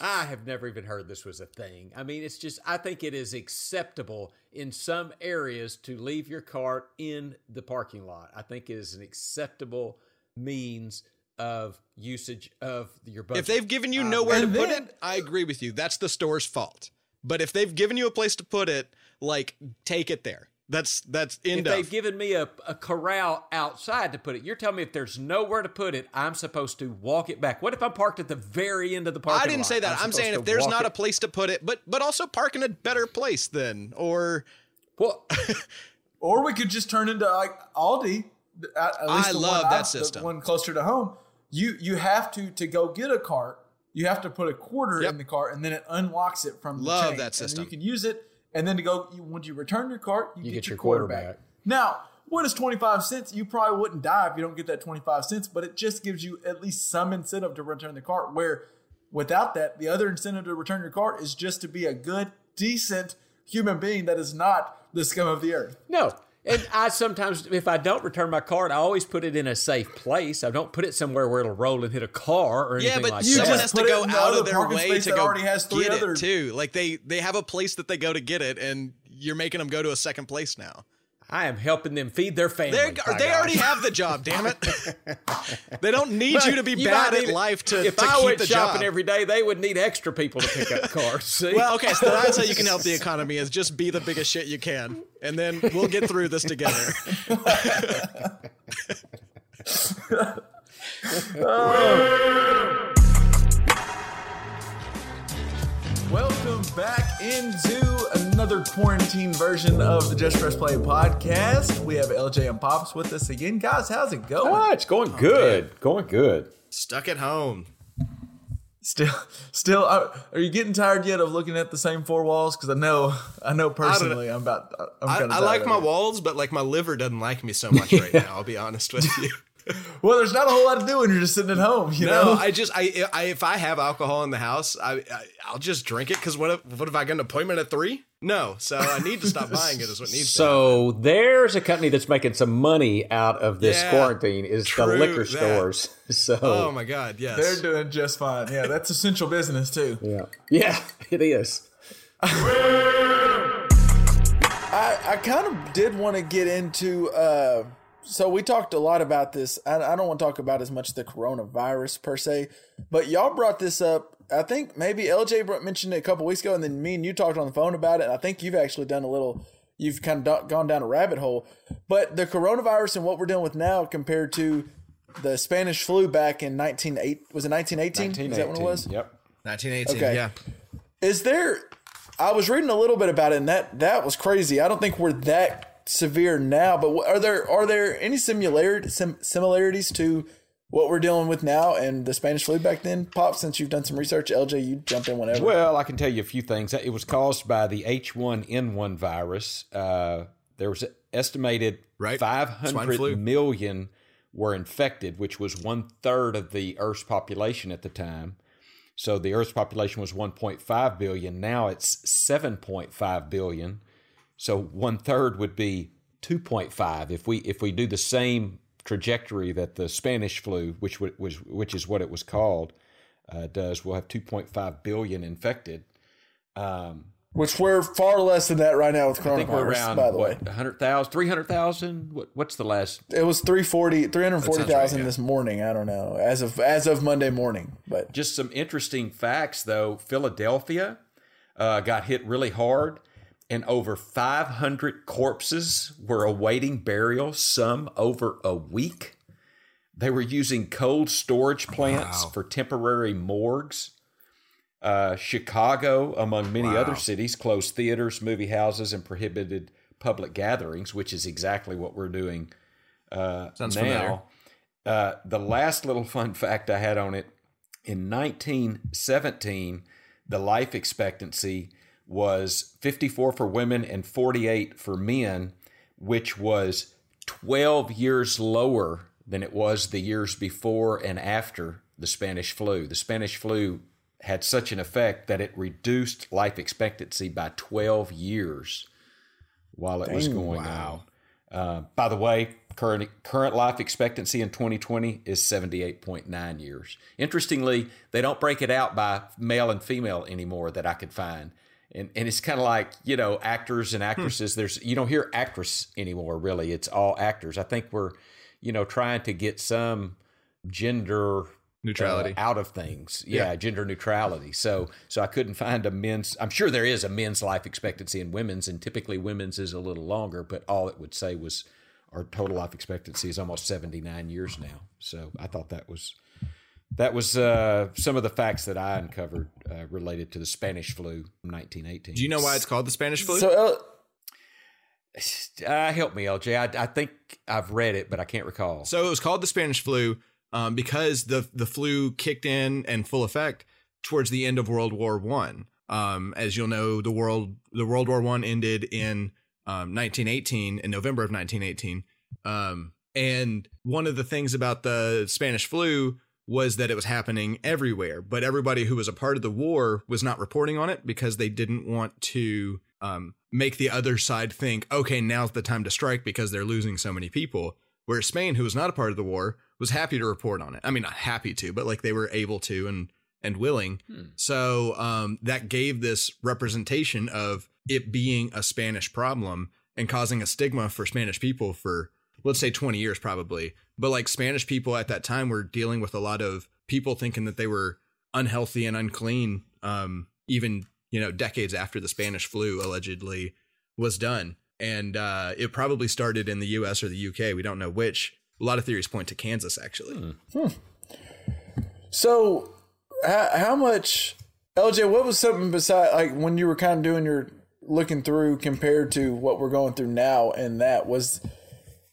Speaker 4: I have never even heard this was a thing. I mean, it's just I think it is acceptable in some areas to leave your cart in the parking lot. I think it is an acceptable means of usage of your budget.
Speaker 5: If they've given you nowhere to
Speaker 3: and
Speaker 5: put it, I agree with you. That's the store's fault. But if they've given you a place to put it, like take it there. That's that's end
Speaker 4: if
Speaker 5: end
Speaker 4: they've given me a, a corral outside to put it, you're telling me if there's nowhere to put it, I'm supposed to walk it back. What if I'm parked at the very end of the parking
Speaker 5: I didn't say that. I'm,
Speaker 4: supposed
Speaker 5: saying if there's not
Speaker 4: it-
Speaker 5: a place to put it, but but also park in a better place then, or
Speaker 4: well, (laughs)
Speaker 3: Or we could just turn into like Aldi. At, at least
Speaker 5: I love
Speaker 3: one
Speaker 5: that
Speaker 3: I've-
Speaker 5: system.
Speaker 3: The one closer to home. You you have to to go get a cart. You have to put a quarter
Speaker 5: Yep.
Speaker 3: in the cart, and then it unlocks it from the
Speaker 5: Love
Speaker 3: chain.
Speaker 5: that
Speaker 3: And
Speaker 5: system.
Speaker 3: you can use it, and then to go you, when you return your cart, you,
Speaker 4: You
Speaker 3: get,
Speaker 4: get
Speaker 3: your
Speaker 4: your
Speaker 3: quarter
Speaker 4: quarter
Speaker 3: back.
Speaker 4: back.
Speaker 3: Now, what is twenty five cents? You probably wouldn't die if you don't get that twenty five cents, but it just gives you at least some incentive to return the cart. Where without that, the other incentive to return your cart is just to be a good, decent human being that is not the scum of the earth.
Speaker 4: No. And I sometimes, if I don't return my card, I always put it in a safe place. I don't put it somewhere where it'll roll and hit a car or anything
Speaker 5: yeah, but
Speaker 4: like
Speaker 3: You
Speaker 4: that.
Speaker 5: someone
Speaker 3: just
Speaker 5: has to go out of their way to go
Speaker 3: already has three
Speaker 5: get
Speaker 3: other-
Speaker 5: it too. Like they they have a place that they go to get it, and you're making them go to a second place now.
Speaker 4: I am helping them feed their family.
Speaker 5: They
Speaker 4: by
Speaker 5: they
Speaker 4: God.
Speaker 5: already have the job. Damn it! (laughs) they don't need
Speaker 4: But
Speaker 5: you to be
Speaker 4: you
Speaker 5: bad at life to,
Speaker 4: If
Speaker 5: to
Speaker 4: I
Speaker 5: keep
Speaker 4: went
Speaker 5: the
Speaker 4: shopping
Speaker 5: job.
Speaker 4: every day, they would need extra people to pick up (laughs) cars. See?
Speaker 5: well, okay, so that's how you can help the (laughs) economy is just be the biggest shit you can, and then we'll get through this together.
Speaker 3: Welcome back into another quarantine version of the Just Press Play podcast. We have LJ and Pops with us again. Guys, how's it going?
Speaker 4: Ah, it's going good. Going good.
Speaker 5: Stuck at home.
Speaker 3: Still, still, uh, are you getting tired yet of looking at the same four walls? Because I know, I know personally, I'm about. I'm
Speaker 5: I,
Speaker 3: kinda
Speaker 5: I like my
Speaker 3: it.
Speaker 5: walls, but like my liver doesn't like me so much right (laughs) now. I'll be honest with you. (laughs)
Speaker 3: Well, there's not a whole lot to do when you're just sitting at home. You
Speaker 5: No,
Speaker 3: know,
Speaker 5: I just I, I if I have alcohol in the house, I, I I'll just drink it because what if what if I get an appointment at three? No, so I need to stop buying it. Is what needs to.
Speaker 4: So there's a company that's making some money out of this
Speaker 5: Yeah,
Speaker 4: quarantine is the
Speaker 5: true
Speaker 4: liquor
Speaker 5: that.
Speaker 4: stores. (laughs) So
Speaker 5: Oh my god, yes.
Speaker 3: they're doing just fine. Yeah, that's essential business too.
Speaker 4: yeah, yeah, (laughs) it is.
Speaker 3: I, I kind of did want to get into. Uh, so we talked a lot about this. I, I don't want to talk about as much the coronavirus per se, but y'all brought this up. I think maybe LJ mentioned it a couple weeks ago, and then me and you talked on the phone about it. And I think you've actually done a little. You've kind of gone down a rabbit hole, but the coronavirus and what we're dealing with now compared to the Spanish flu back in 198 was it 1918? Is that when it was?
Speaker 4: Yep.
Speaker 5: 1918.
Speaker 3: Okay.
Speaker 5: Yeah.
Speaker 3: Is there? I was reading a little bit about it, and that that was crazy. I don't think we're that severe now, but are there are there any similarity similarities to what we're dealing with now and the Spanish flu back then? Pop, since you've done some research, LJ, you jump in whenever.
Speaker 4: Well, I can tell you a few things. It was caused by the H1N1 virus. Uh, there was estimated
Speaker 5: Right.
Speaker 4: five
Speaker 5: Swine
Speaker 4: hundred
Speaker 5: flu.
Speaker 4: million were infected, which was one third of the Earth's population at the time. So the Earth's population was 1.5 billion. Now it's 7.5 billion. So one third would be 2.5 if we if we do the same trajectory that the Spanish flu, which was which is what it was called, uh, does. We'll have 2.5 billion infected. Um,
Speaker 3: Which we're far less than that right now with
Speaker 4: I think we're
Speaker 3: coronavirus.
Speaker 4: around
Speaker 3: by the way,
Speaker 4: what 100,000, 300,000. What what's the last?
Speaker 3: it was 340, 340,000
Speaker 5: right, yeah.
Speaker 3: this morning. I don't know as of as of Monday morning, but
Speaker 4: Just some interesting facts though. Philadelphia uh, got hit really hard, and over 500 corpses were awaiting burial. Some over a week. They were using cold storage plants for temporary morgues. Uh, Chicago, among many other cities, closed theaters, movie houses, and prohibited public gatherings, which is exactly what we're doing uh, now. Uh, the last little fun fact I had on it in 1917, the life expectancy was 54 for women and 48 for men, which was 12 years lower than it was the years before and after the Spanish flu. The Spanish flu had such an effect that it reduced life expectancy by 12 years while it was going on. Uh, by the way, current current life expectancy in 2020 is 78.9 years. Interestingly, they don't break it out by male and female anymore that I could find. And, and it's kind of like you know actors and actresses. There's you don't hear actress anymore. Really, it's all actors. I think we're you know trying to get some gender
Speaker 5: Neutrality.
Speaker 4: uh, out of things. Yeah, gender neutrality. So so I couldn't find a men's. I'm sure there is a men's life expectancy and women's, and typically women's is a little longer. But all it would say was our total life expectancy is almost 79 years now. So I thought that was that was uh, some of the facts that I uncovered uh, related to the Spanish flu from 1918.
Speaker 5: Do you know why it's called the Spanish flu?
Speaker 3: so L-
Speaker 4: Uh, help me, LJ. I, I think I've read it, but I can't recall.
Speaker 5: So it was called the Spanish flu um, because the the flu kicked in and full effect towards the end of World War One. Um, as you'll know, the world the World War One ended in um, 1918 in November of 1918. Um, and one of the things about the Spanish flu was that it was happening everywhere, but everybody who was a part of the war was not reporting on it because they didn't want to um, make the other side think, okay, now's the time to strike because they're losing so many people. Whereas Spain, who was not a part of the war, was happy to report on it. I mean, not happy to, but like they were able to and and willing. So um, that gave this representation of it being a Spanish problem and causing a stigma for Spanish people for let's say 20 years probably. But like Spanish people at that time were dealing with a lot of people thinking that they were unhealthy and unclean, um, even you know decades after the Spanish flu allegedly was done. And uh, it probably started in the U.S. or the U.K. We don't know which. A lot of theories point to Kansas, actually.
Speaker 3: So, how, how much, LJ? What was something beside like when you were kind of doing your looking through compared to what we're going through now, and that was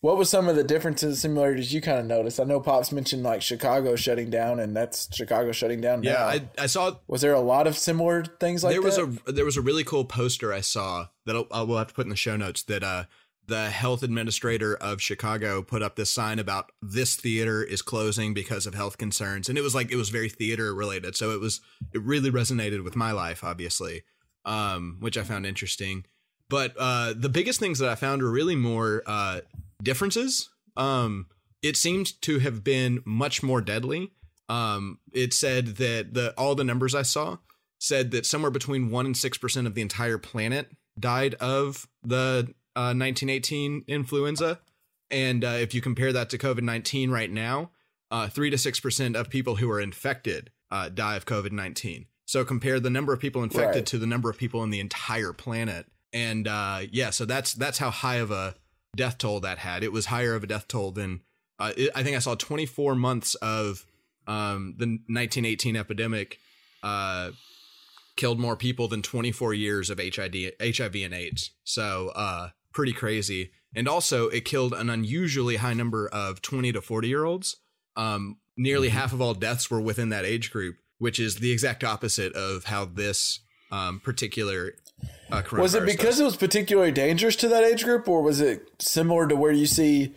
Speaker 3: what was some of the differences, and similarities you kind of noticed? I know Pops mentioned like Chicago shutting down, and that's Chicago shutting down.
Speaker 5: Yeah,
Speaker 3: now.
Speaker 5: I, I saw
Speaker 3: was there a lot of similar things like
Speaker 5: there was
Speaker 3: that?
Speaker 5: a there was a really cool poster I saw that I'll, I will have to put in the show notes that uh the health administrator of Chicago put up this sign about this theater is closing because of health concerns, and it was like it was very theater related. So it was it really resonated with my life, obviously, um, which I found interesting. But uh, the biggest things that I found were really more uh, differences. Um, it seemed to have been much more deadly. Um, it said that the all the numbers I saw said that somewhere between one and six percent of the entire planet died of the uh, 1918 influenza, and uh, if you compare that to COVID 19 right now, uh, three to six percent of people who are infected uh, die of COVID 19. So compare the number of people infected
Speaker 3: Right.
Speaker 5: to the number of people on the entire planet, and uh, yeah, so that's that's how high of a death toll that had. It was higher of a death toll than uh, it, I think I saw 24 months of um, the 1918 epidemic uh, killed more people than 24 years of HIV, HIV and AIDS. So uh, pretty crazy. And also, it killed an unusually high number of 20 to 40 year olds. Um, nearly half of all deaths were within that age group, which is the exact opposite of how this um, particular uh,
Speaker 3: Was it because
Speaker 5: does.
Speaker 3: it was particularly dangerous to that age group, or was it similar to where you see,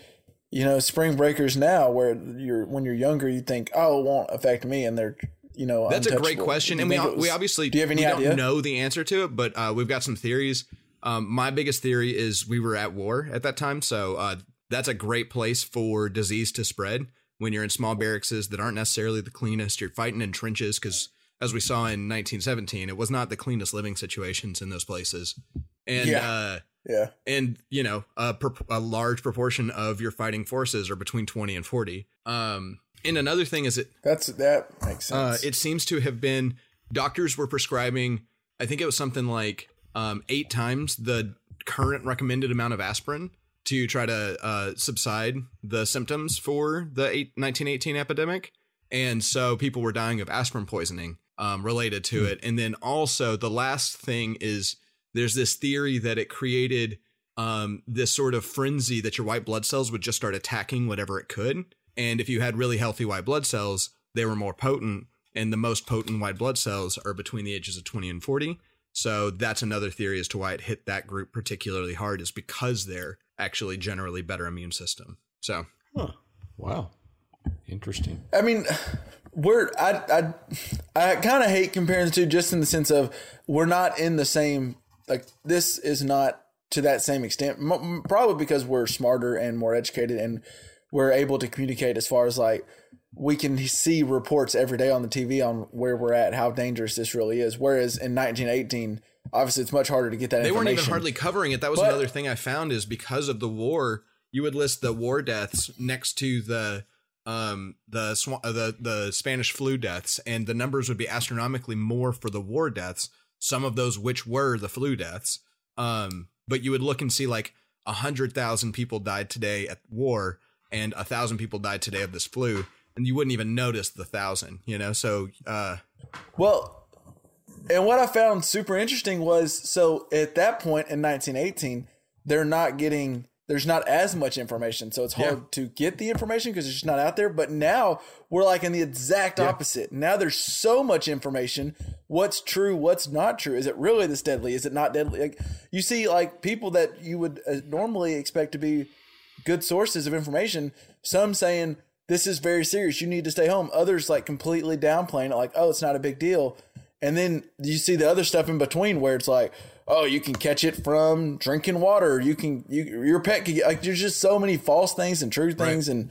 Speaker 3: you know, spring breakers now, where you're when you're younger, you think, oh, it won't affect me, and they're, you know,
Speaker 5: That's a great question, and we
Speaker 3: was-
Speaker 5: we obviously
Speaker 3: do you have any idea?
Speaker 5: don't know the answer to it, but uh, we've got some theories. Um, my biggest theory is we were at war at that time, so uh, that's a great place for disease to spread when you're in small barracks that aren't necessarily the cleanest. You're fighting in trenches because, as we saw in 1917, it was not the cleanest living situations in those places, and
Speaker 3: Yeah.
Speaker 5: uh,
Speaker 3: Yeah,
Speaker 5: and you know a, a large proportion of your fighting forces are between 20 and 40. Um, and another thing is it
Speaker 3: that's that makes
Speaker 5: uh,
Speaker 3: sense.
Speaker 5: it seems to have been doctors were prescribing. I think it was something like um, eight times the current recommended amount of aspirin to try to uh, subside the symptoms for the eight, 1918 epidemic, and so people were dying of aspirin poisoning um, related to it. And then also the last thing is there's this theory that it created um, this sort of frenzy that your white blood cells would just start attacking whatever it could. And if you had really healthy white blood cells, they were more potent. And the most potent white blood cells are between the ages of 20 and 40. So that's another theory as to why it hit that group particularly hard, is because they're actually generally better immune system. So
Speaker 4: Wow. Interesting.
Speaker 3: I mean, we're I I I kind of hate comparing the two, just in the sense of we're not in the same like this is not to that same extent. M- probably because we're smarter and more educated, and we're able to communicate as far as like we can see reports every day on the TV on where we're at, how dangerous this really is. Whereas in 1918, obviously it's much harder to get that
Speaker 5: they weren't even hardly covering it. That was
Speaker 3: But-
Speaker 5: another thing I found is because of the war, you would list the war deaths next to the um the swa- uh, the the Spanish flu deaths, and the numbers would be astronomically more for the war deaths. Some of those which were the flu deaths. Um, but you would look and see like a hundred thousand people died today at war, and a thousand people died today of this flu, and you wouldn't even notice the thousand. You know, so uh,
Speaker 3: Well, and what I found super interesting was so at that point in 1918, they're not getting there's not as much information, so it's hard to get the information because it's just not out there. But now we're like in the exact opposite. Now there's so much information. What's true? What's not true? Is it really this deadly? Is it not deadly? Like you see, like people that you would uh, normally expect to be good sources of information. Some saying this is very serious. You need to stay home. Others like completely downplaying it, like oh, it's not a big deal. And then you see the other stuff in between where it's like, oh, you can catch it from drinking water. You can you your pet can get like there's just so many false things and true things and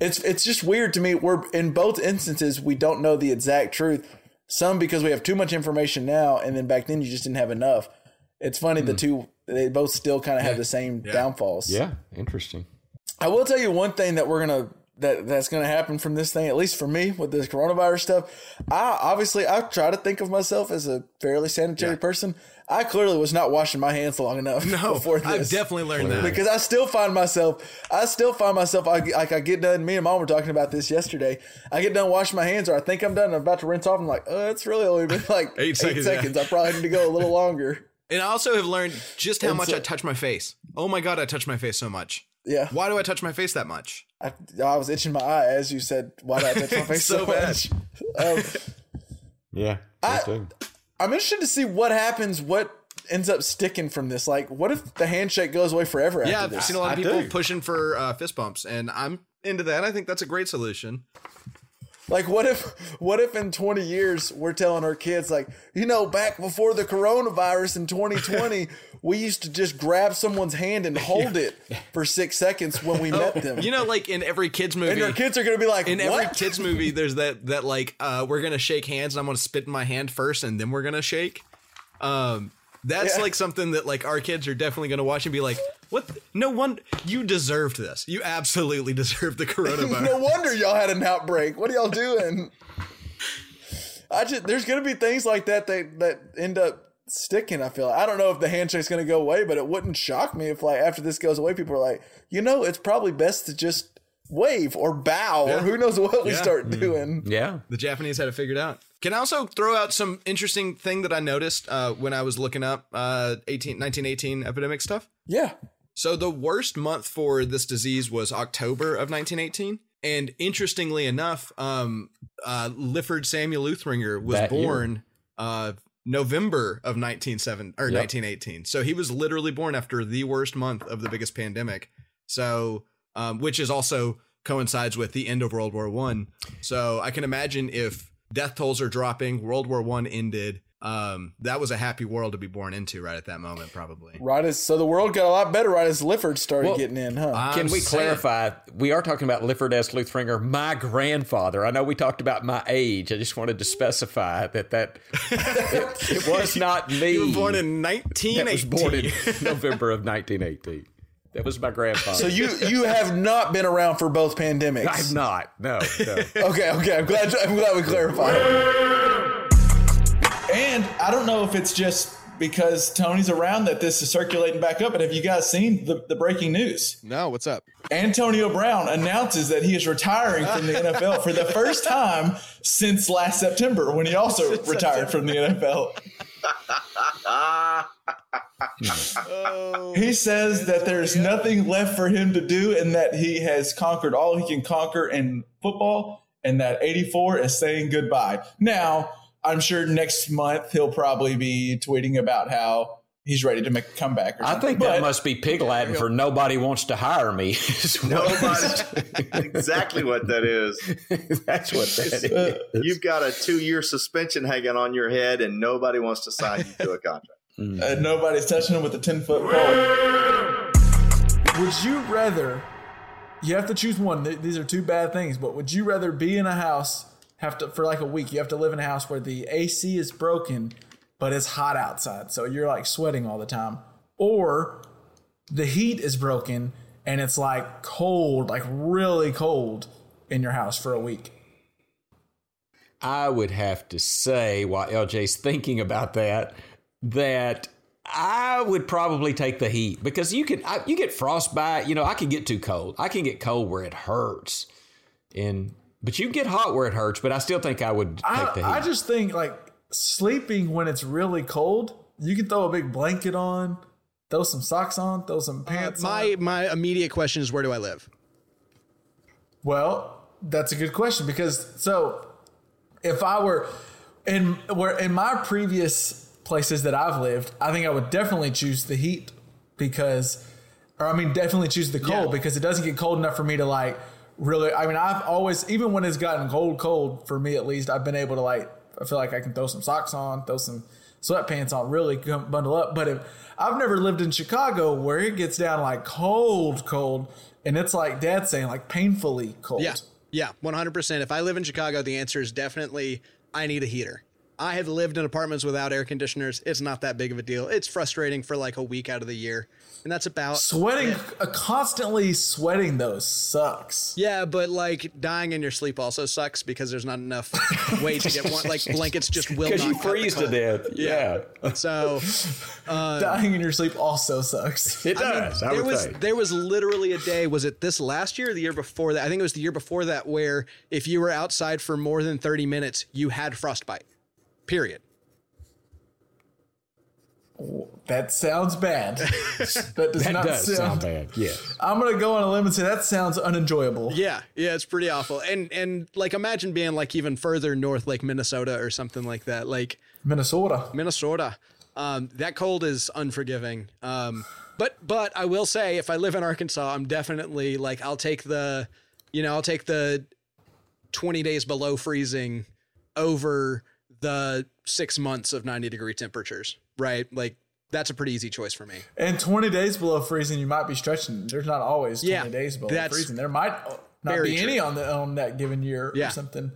Speaker 3: it's it's just weird to me. We're in both instances we don't know the exact truth. Some because we have too much information now, and then back then you just didn't have enough. It's funny the hmm. two they both still kind of have the same downfalls.
Speaker 4: Yeah. Interesting.
Speaker 3: I will tell you one thing that we're gonna that that's gonna happen from this thing, at least for me with this coronavirus stuff. I obviously I try to think of myself as a fairly sanitary person. I clearly was not washing my hands long enough
Speaker 5: no, (laughs)
Speaker 3: before
Speaker 5: I've definitely learned that.
Speaker 3: because I still find myself, I still find myself, I, like I get done. Me and mom were talking about this yesterday. I get done washing my hands, or I think I'm done. I'm about to rinse off. I'm like, oh, it's really only been like (laughs)
Speaker 5: Eight
Speaker 3: eight,
Speaker 5: seconds,
Speaker 3: seconds.
Speaker 5: yeah.
Speaker 3: I probably need to go a little (laughs) longer.
Speaker 5: And I also have learned just how
Speaker 3: And
Speaker 5: much
Speaker 3: so-
Speaker 5: I touch my face. Oh my god, I touch my face so much.
Speaker 3: Yeah,
Speaker 5: Why do I touch my face that much?
Speaker 3: I, I was itching my eye as you said. Why did I touch my (laughs) face
Speaker 5: So
Speaker 3: so, much? Um,
Speaker 4: Yeah.
Speaker 3: I-
Speaker 4: too.
Speaker 3: I'm interested to see what happens. What ends up sticking from this? Like, what if the handshake goes away forever?
Speaker 5: Yeah,
Speaker 3: after
Speaker 5: I've
Speaker 3: this?
Speaker 5: seen a lot of
Speaker 7: I
Speaker 5: people
Speaker 7: do.
Speaker 5: pushing for uh, fist bumps, and I'm into that. I think that's a great solution.
Speaker 3: Like, what if, what if in 20 years we're telling our kids, like, you know, back before the coronavirus in 2020, (laughs) we used to just grab someone's hand and hold it for six seconds when we met them.
Speaker 5: You know, like in every kids movie,
Speaker 3: and our kids are going to be like,
Speaker 5: in
Speaker 3: what?
Speaker 5: every kids movie, there's that that like uh, we're gonna shake hands, and I'm gonna spit in my hand first, and then we're gonna shake. Um, that's
Speaker 3: Yeah.
Speaker 5: like something that like our kids are definitely gonna watch and be like, "What? the- No one, you deserved this. You absolutely (laughs) deserved the coronavirus."
Speaker 3: no wonder y'all had an outbreak. What are y'all doing? I just there's gonna be things like that that that end up sticking. I feel like. I don't know if the handshake's gonna go away, but it wouldn't shock me if like after this goes away, people are like, you know, it's probably best to just wave or bow or who knows what we
Speaker 5: Yeah.
Speaker 3: start mm-hmm. doing.
Speaker 4: Yeah.
Speaker 5: The Japanese had it figured out. Can I also throw out some interesting thing that I noticed uh, when I was looking up uh, 18, 1918 epidemic stuff?
Speaker 3: Yeah.
Speaker 5: So the worst month for this disease was October of 1918. And interestingly enough, um, uh, Lifford Samuel Luthringer was
Speaker 4: That
Speaker 5: born uh, November of 197 or
Speaker 4: Yep.
Speaker 5: 1918. So he was literally born after the worst month of the biggest pandemic. So, um, which is also coincides with the end of World War One. So I can imagine if death tolls are dropping, World War One ended. Um, that was a happy world to be born into right at that moment, probably.
Speaker 3: Right as so the world got a lot better right as Lifford started
Speaker 4: Well,
Speaker 3: getting in, huh?
Speaker 4: Can
Speaker 5: I'm
Speaker 4: we
Speaker 5: saying-
Speaker 4: clarify? We are talking about Lifford S. Luthringer, my grandfather. I know we talked about my age. I just wanted to specify that that (laughs) it, it was not me.
Speaker 5: You were born in
Speaker 4: that
Speaker 5: 1918.
Speaker 4: was born in November of 1918. That was my grandfather.
Speaker 3: so you you have not been around for both pandemics.
Speaker 4: I'm not. No, no.
Speaker 3: Okay, okay. I'm glad. I'm glad we clarified. And I don't know if it's just because Tony's around that this is circulating back up. But have you guys seen the, the breaking news?
Speaker 5: No, what's up?
Speaker 3: Antonio Brown announces that he is retiring from the NFL for the first time since last September, when he also retired from the NFL. (laughs) He oh. says that there's nothing left for him to do and that he has conquered all he can conquer in football and that 84 is saying goodbye. Now, I'm sure next month he'll probably be tweeting about how he's ready to make a comeback or
Speaker 4: I
Speaker 3: something.
Speaker 4: think that
Speaker 3: But-
Speaker 4: must be pig Latin for nobody wants to hire me. (laughs)
Speaker 7: Nobody. (laughs) exactly what that is. (laughs)
Speaker 4: That's what that is.
Speaker 7: Uh, You've got a two-year suspension hanging on your head, and nobody wants to sign you to a contract.
Speaker 3: Uh, nobody's touching him with a 10 foot pole. Would you rather, you have to choose one, these are two bad things, but would you rather be in a house, have to, for like a week, you have to live in a house where the AC is broken, but it's hot outside, so you're like sweating all the time, or the heat is broken and it's like cold, like really cold in your house for a week?
Speaker 4: I would have to say, while LJ's thinking about that, that I would probably take the heat because you can I, you get frostbite. You know, I can get too cold. I can get cold where it hurts, and but you can get hot where it hurts. But I still think I would take
Speaker 3: I,
Speaker 4: the heat.
Speaker 3: I just think like sleeping when it's really cold, you can throw a big blanket on, throw some socks on, throw some uh, pants
Speaker 5: My
Speaker 3: on.
Speaker 5: my immediate question is where do I live?
Speaker 3: Well, that's a good question because so if I were in where in my previous places that I've lived, I think I would definitely choose the heat because or I mean definitely choose the cold
Speaker 5: Yeah.
Speaker 3: because it doesn't get cold enough for me to like really I mean I've always even when it's gotten cold cold for me at least I've been able to like I feel like I can throw some socks on, throw some sweatpants on, really bundle up. But if I've never lived in Chicago where it gets down like cold, cold, and it's like dad saying, like painfully cold.
Speaker 5: Yeah. Yeah, 100%. If I live in Chicago, the answer is definitely I need a heater. I have lived in apartments without air conditioners. It's not that big of a deal. It's frustrating for like a week out of the year. And that's about
Speaker 3: Sweating, uh, constantly sweating though sucks.
Speaker 5: Yeah, but like dying in your sleep also sucks because there's not enough way to get one like (laughs) blankets just will not
Speaker 4: because you freeze to death. Yeah,
Speaker 5: So (laughs)
Speaker 3: Dying in your sleep also sucks.
Speaker 4: it does. I,
Speaker 5: there
Speaker 4: would
Speaker 5: was
Speaker 4: think.
Speaker 5: there was literally a day was it this last year or the year before that i think it was the year before that where if you were outside for more than 30 minutes you had frostbite period
Speaker 3: That sounds bad. That does
Speaker 4: that
Speaker 3: not
Speaker 4: does
Speaker 3: sound.
Speaker 4: sound bad. Yes.
Speaker 3: I'm gonna go on a limb and say that sounds unenjoyable.
Speaker 5: yeah yeah it's pretty awful and and like imagine being like even further north like minnesota or something like that like
Speaker 3: Minnesota.
Speaker 5: minnesota Um, that cold is unforgiving. Um, but but I will say, if I live in Arkansas, I'm definitely like I'll take the, you know, I'll take the 20 days below freezing over the six months of 90 degree temperatures. Right, like that's a pretty easy choice for me.
Speaker 3: And 20 days below freezing, you might be stretching. There's not always 20
Speaker 5: Yeah,
Speaker 3: days below freezing. There might not be any on the on that given year
Speaker 5: Yeah.
Speaker 3: or something.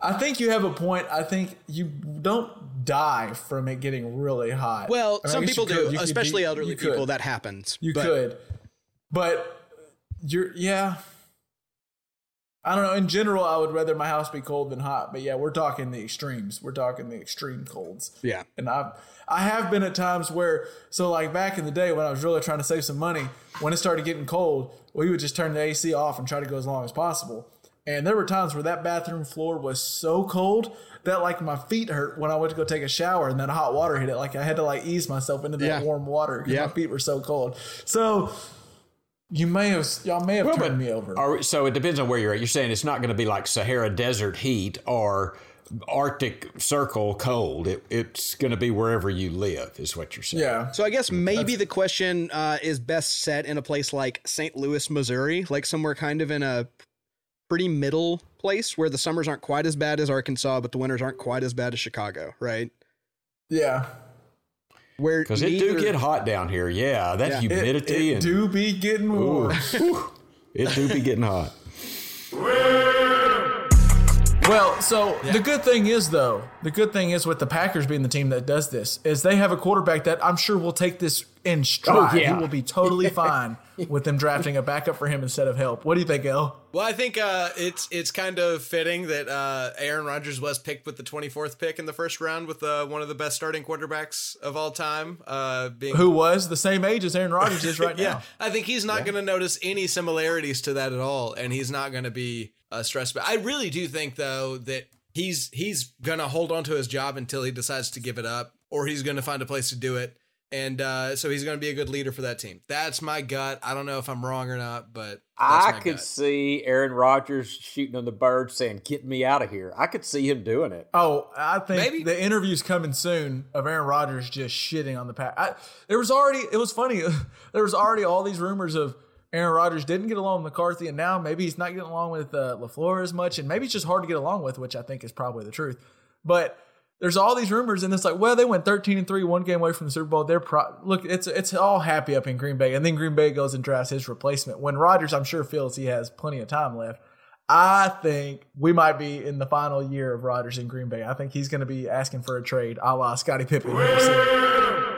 Speaker 3: I think you have a point. I think you don't die from it getting really hot.
Speaker 5: Well,
Speaker 3: I mean,
Speaker 5: some people do,
Speaker 3: You
Speaker 5: especially
Speaker 3: be-
Speaker 5: elderly
Speaker 3: you could.
Speaker 5: people. That happens.
Speaker 3: You
Speaker 5: But-
Speaker 3: could, but you're yeah. I don't know. In general, I would rather my house be cold than hot. But yeah, we're talking the extremes. We're talking the extreme colds.
Speaker 5: Yeah.
Speaker 3: And I've I have been at times where so like back in the day when I was really trying to save some money, when it started getting cold, we would just turn the AC off and try to go as long as possible. And there were times where that bathroom floor was so cold that like my feet hurt when I went to go take a shower and then hot water hit it. Like I had to like ease myself into that
Speaker 5: Yeah.
Speaker 3: warm water because
Speaker 5: Yeah.
Speaker 3: my feet were so cold. So you may have y'all may have
Speaker 4: Well,
Speaker 3: turned
Speaker 4: but
Speaker 3: me over.
Speaker 4: Are, so it depends on where you're at. You're saying it's not going to be like Sahara Desert heat or Arctic Circle cold. It, it's going to be wherever you live, is what you're saying.
Speaker 3: yeah.
Speaker 5: So I guess maybe the question uh, is best set in a place like St. Louis, Missouri, like somewhere kind of in a pretty middle place where the summers aren't quite as bad as Arkansas, but the winters aren't quite as bad as Chicago, right?
Speaker 3: Yeah.
Speaker 5: Where
Speaker 4: Because it do get hot down here. Yeah, that
Speaker 5: Yeah.
Speaker 3: It,
Speaker 4: humidity
Speaker 3: it
Speaker 4: and
Speaker 3: do be getting warm. (laughs)
Speaker 4: it do be getting hot.
Speaker 3: Well, so the good thing is though, the good thing is with the Packers being the team that does this is they have a quarterback that I'm sure will take this in stride.
Speaker 4: Oh, yeah.
Speaker 3: He will be totally (laughs) fine with them drafting a backup for him instead of help. What do you think, El?
Speaker 8: Well, I think uh, it's it's kind of fitting that uh, Aaron Rodgers was picked with the 24th pick in the first round with uh, one of the best starting quarterbacks of all time. Uh, being
Speaker 3: Who was the same age as Aaron Rodgers is right (laughs)
Speaker 8: yeah,
Speaker 3: now?
Speaker 8: I think he's not going to notice any similarities to that at all, and he's not going to be uh, stressed. But I really do think though that he's he's going to hold on to his job until he decides to give it up, or he's going to find a place to do it. And uh, so he's going to be a good leader for that team. That's my gut. I don't know if I'm wrong or not, but that's
Speaker 4: I
Speaker 8: my
Speaker 4: could
Speaker 8: gut.
Speaker 4: see Aaron Rodgers shooting on the bird saying, Get me out of here. I could see him doing it.
Speaker 3: Oh, I think
Speaker 8: Maybe.
Speaker 3: the interview's coming soon of Aaron Rodgers just shitting on the pack. I, there was already, it was funny. (laughs) there was already all these rumors of Aaron Rodgers didn't get along with McCarthy, and now maybe he's not getting along with uh, LaFleur as much, and maybe it's just hard to get along with, which I think is probably the truth. But there's all these rumors, and it's like, well, they went 13 and three, one game away from the Super Bowl. They're pro- look, it's it's all happy up in Green Bay, and then Green Bay goes and drafts his replacement. When Rodgers, I'm sure, feels he has plenty of time left. I think we might be in the final year of Rodgers in Green Bay. I think he's going to be asking for a trade, a la Scottie Pippen.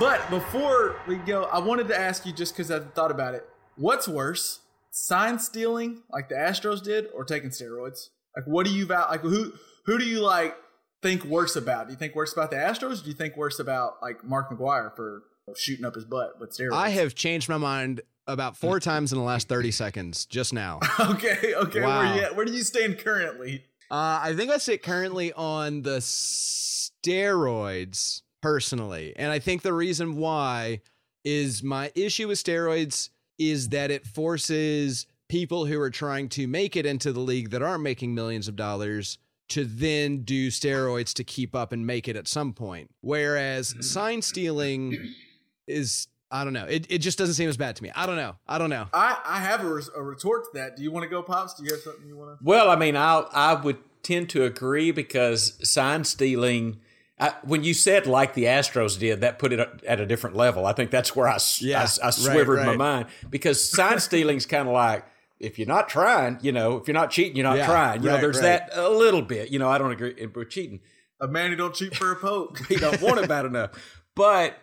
Speaker 3: But before we go, I wanted to ask you just because I thought about it. What's worse, sign stealing like the Astros did, or taking steroids? Like, what do you val- like? Who who do you like think worse about? Do you think worse about the Astros? Or do you think worse about like Mark McGwire for shooting up his butt with steroids?
Speaker 5: I have changed my mind about four (laughs) times in the last 30 seconds just now. (laughs)
Speaker 3: okay, okay.
Speaker 5: Wow.
Speaker 3: Where you at? Where do you stand currently?
Speaker 5: Uh, I think I sit currently on the steroids personally. And I think the reason why is my issue with steroids is that it forces people who are trying to make it into the league that aren't making millions of dollars to then do steroids to keep up and make it at some point. Whereas mm-hmm. sign stealing is, I don't know, it, it just doesn't seem as bad to me. I don't know. I don't know.
Speaker 3: I, I have a, res- a retort to that. Do you want to go, Pops? Do you have something you want to?
Speaker 4: Well, I mean, I I would tend to agree because sign stealing. I, when you said like the Astros did, that put it at a different level. I think that's where I
Speaker 5: Yeah,
Speaker 4: I I,
Speaker 5: right,
Speaker 4: swivered my
Speaker 5: right.
Speaker 4: mind because sign (laughs) stealing's kind of like if you're not trying, you know, if you're not cheating, you're not
Speaker 5: Yeah,
Speaker 4: trying. You know, there's
Speaker 5: right.
Speaker 4: that a little bit. You know, I don't agree with cheating.
Speaker 3: A man who don't cheat for a poke. (laughs)
Speaker 4: He don't want it bad enough, but.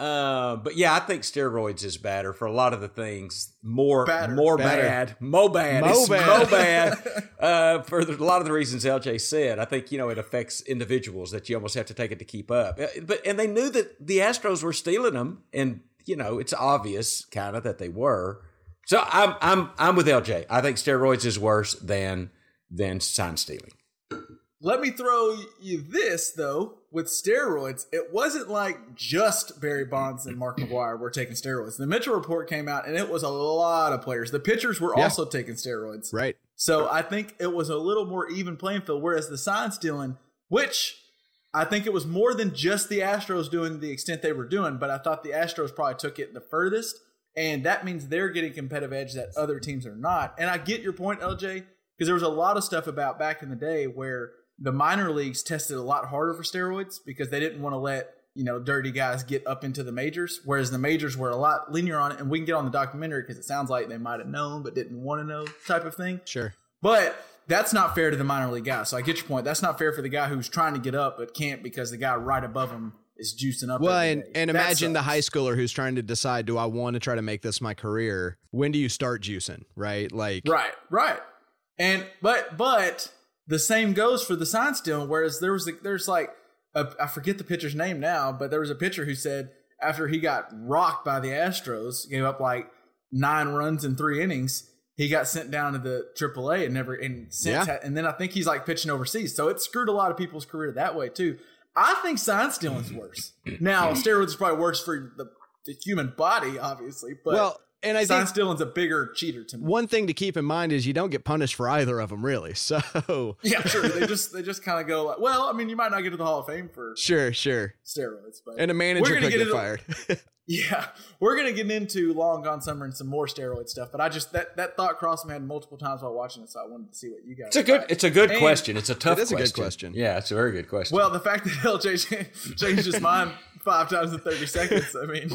Speaker 4: Uh, but yeah, I think steroids is better for a lot of the things. More,
Speaker 3: Badder.
Speaker 4: more
Speaker 5: Better.
Speaker 4: bad, mo bad,
Speaker 5: Mo
Speaker 4: It's
Speaker 5: bad.
Speaker 4: mo bad. (laughs) Uh, for the, a lot of the reasons LJ said, I think you know it affects individuals that you almost have to take it to keep up. Uh, But and they knew that the Astros were stealing them, and you know it's obvious kind of that they were. So I'm I'm I'm with LJ. I think steroids is worse than than sign stealing.
Speaker 3: Let me throw you this though. With steroids, it wasn't like just Barry Bonds and Mark McGwire were taking steroids. The Mitchell report came out, and it was a lot of players. The pitchers were
Speaker 5: Yeah.
Speaker 3: also taking steroids.
Speaker 5: Right.
Speaker 3: So I think it was a little more even playing field. Whereas the sign stealing, which I think it was more than just the Astros doing the extent they were doing, but I thought the Astros probably took it the furthest, and that means they're getting competitive edge that other teams are not. And I get your point, LJ, because there was a lot of stuff about back in the day where the minor leagues tested a lot harder for steroids because they didn't want to let you know dirty guys get up into the majors, whereas the majors were a lot linear on it. And we can get on the documentary because it sounds like they might have known but didn't want to know type of thing.
Speaker 5: Sure.
Speaker 3: But that's not fair to the minor league guy. So I get your point. That's not fair for the guy who's trying to get up but can't because the guy right above him is juicing up.
Speaker 5: Well, and,
Speaker 3: day.
Speaker 5: and
Speaker 3: That
Speaker 5: imagine the high schooler who's trying to decide, do I want to try to make this my career? When do you start juicing? Right? Like,
Speaker 3: Right, right. And but but the same goes for the sign stealing. Whereas there was a, there's like a, I forget the pitcher's name now, but there was a pitcher who said after he got rocked by the Astros, gave up like nine runs in three innings. He got sent down to the AAA and never and since
Speaker 5: Yeah.
Speaker 3: and then I think he's like pitching overseas. So it screwed a lot of people's career that way too. I think sign stealing's worse. Now (clears throat) steroids is probably worse for the, the human body, obviously, but
Speaker 5: well, and I
Speaker 3: sign
Speaker 5: think
Speaker 3: stealing's a bigger cheater to me.
Speaker 5: one thing to keep in mind is you don't get punished for either of them, really. (laughs) So,
Speaker 3: Yeah, sure. They just they just kind of go like, well, I mean, you might not get to the Hall of Fame for
Speaker 5: sure, sure.
Speaker 3: steroids, but
Speaker 5: And a manager
Speaker 3: We're gonna
Speaker 5: could
Speaker 3: get
Speaker 5: get,
Speaker 3: into-
Speaker 5: fired. (laughs) (laughs)
Speaker 3: yeah, we're gonna get into Long Gone Summer and some more steroid stuff. But I just that that thought crossed my head multiple times while watching it, so I wanted to see what you guys.
Speaker 4: It's a good.
Speaker 3: thought.
Speaker 4: It's a good
Speaker 3: And-
Speaker 4: question. It's a tough.
Speaker 5: is a good
Speaker 4: question.
Speaker 5: question.
Speaker 4: Yeah, it's a very good question.
Speaker 3: Well, the fact that LJ cha- changed his mind five times in thirty seconds. I mean,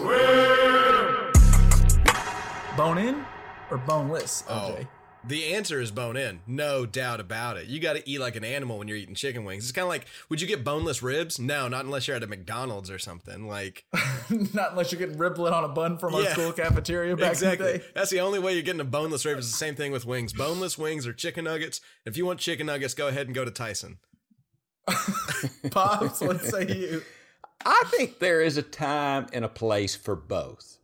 Speaker 3: bone in or boneless, oh, LJ.
Speaker 5: The answer is bone in, no doubt about it. You got to eat like an animal when you're eating chicken wings. It's kind of like, would you get boneless ribs? No, not unless you're at a McDonald's or something. Like, (laughs)
Speaker 3: Not unless you're getting riblet on a bun from our
Speaker 5: Yeah.
Speaker 3: school cafeteria back in the
Speaker 5: exactly.
Speaker 3: day.
Speaker 5: That's the only way you're getting a boneless rib. It's the same thing with wings. Boneless wings or chicken nuggets. If you want chicken nuggets, go ahead and go to Tyson. (laughs)
Speaker 3: Pops, what say you?
Speaker 4: I think there is a time and a place for both.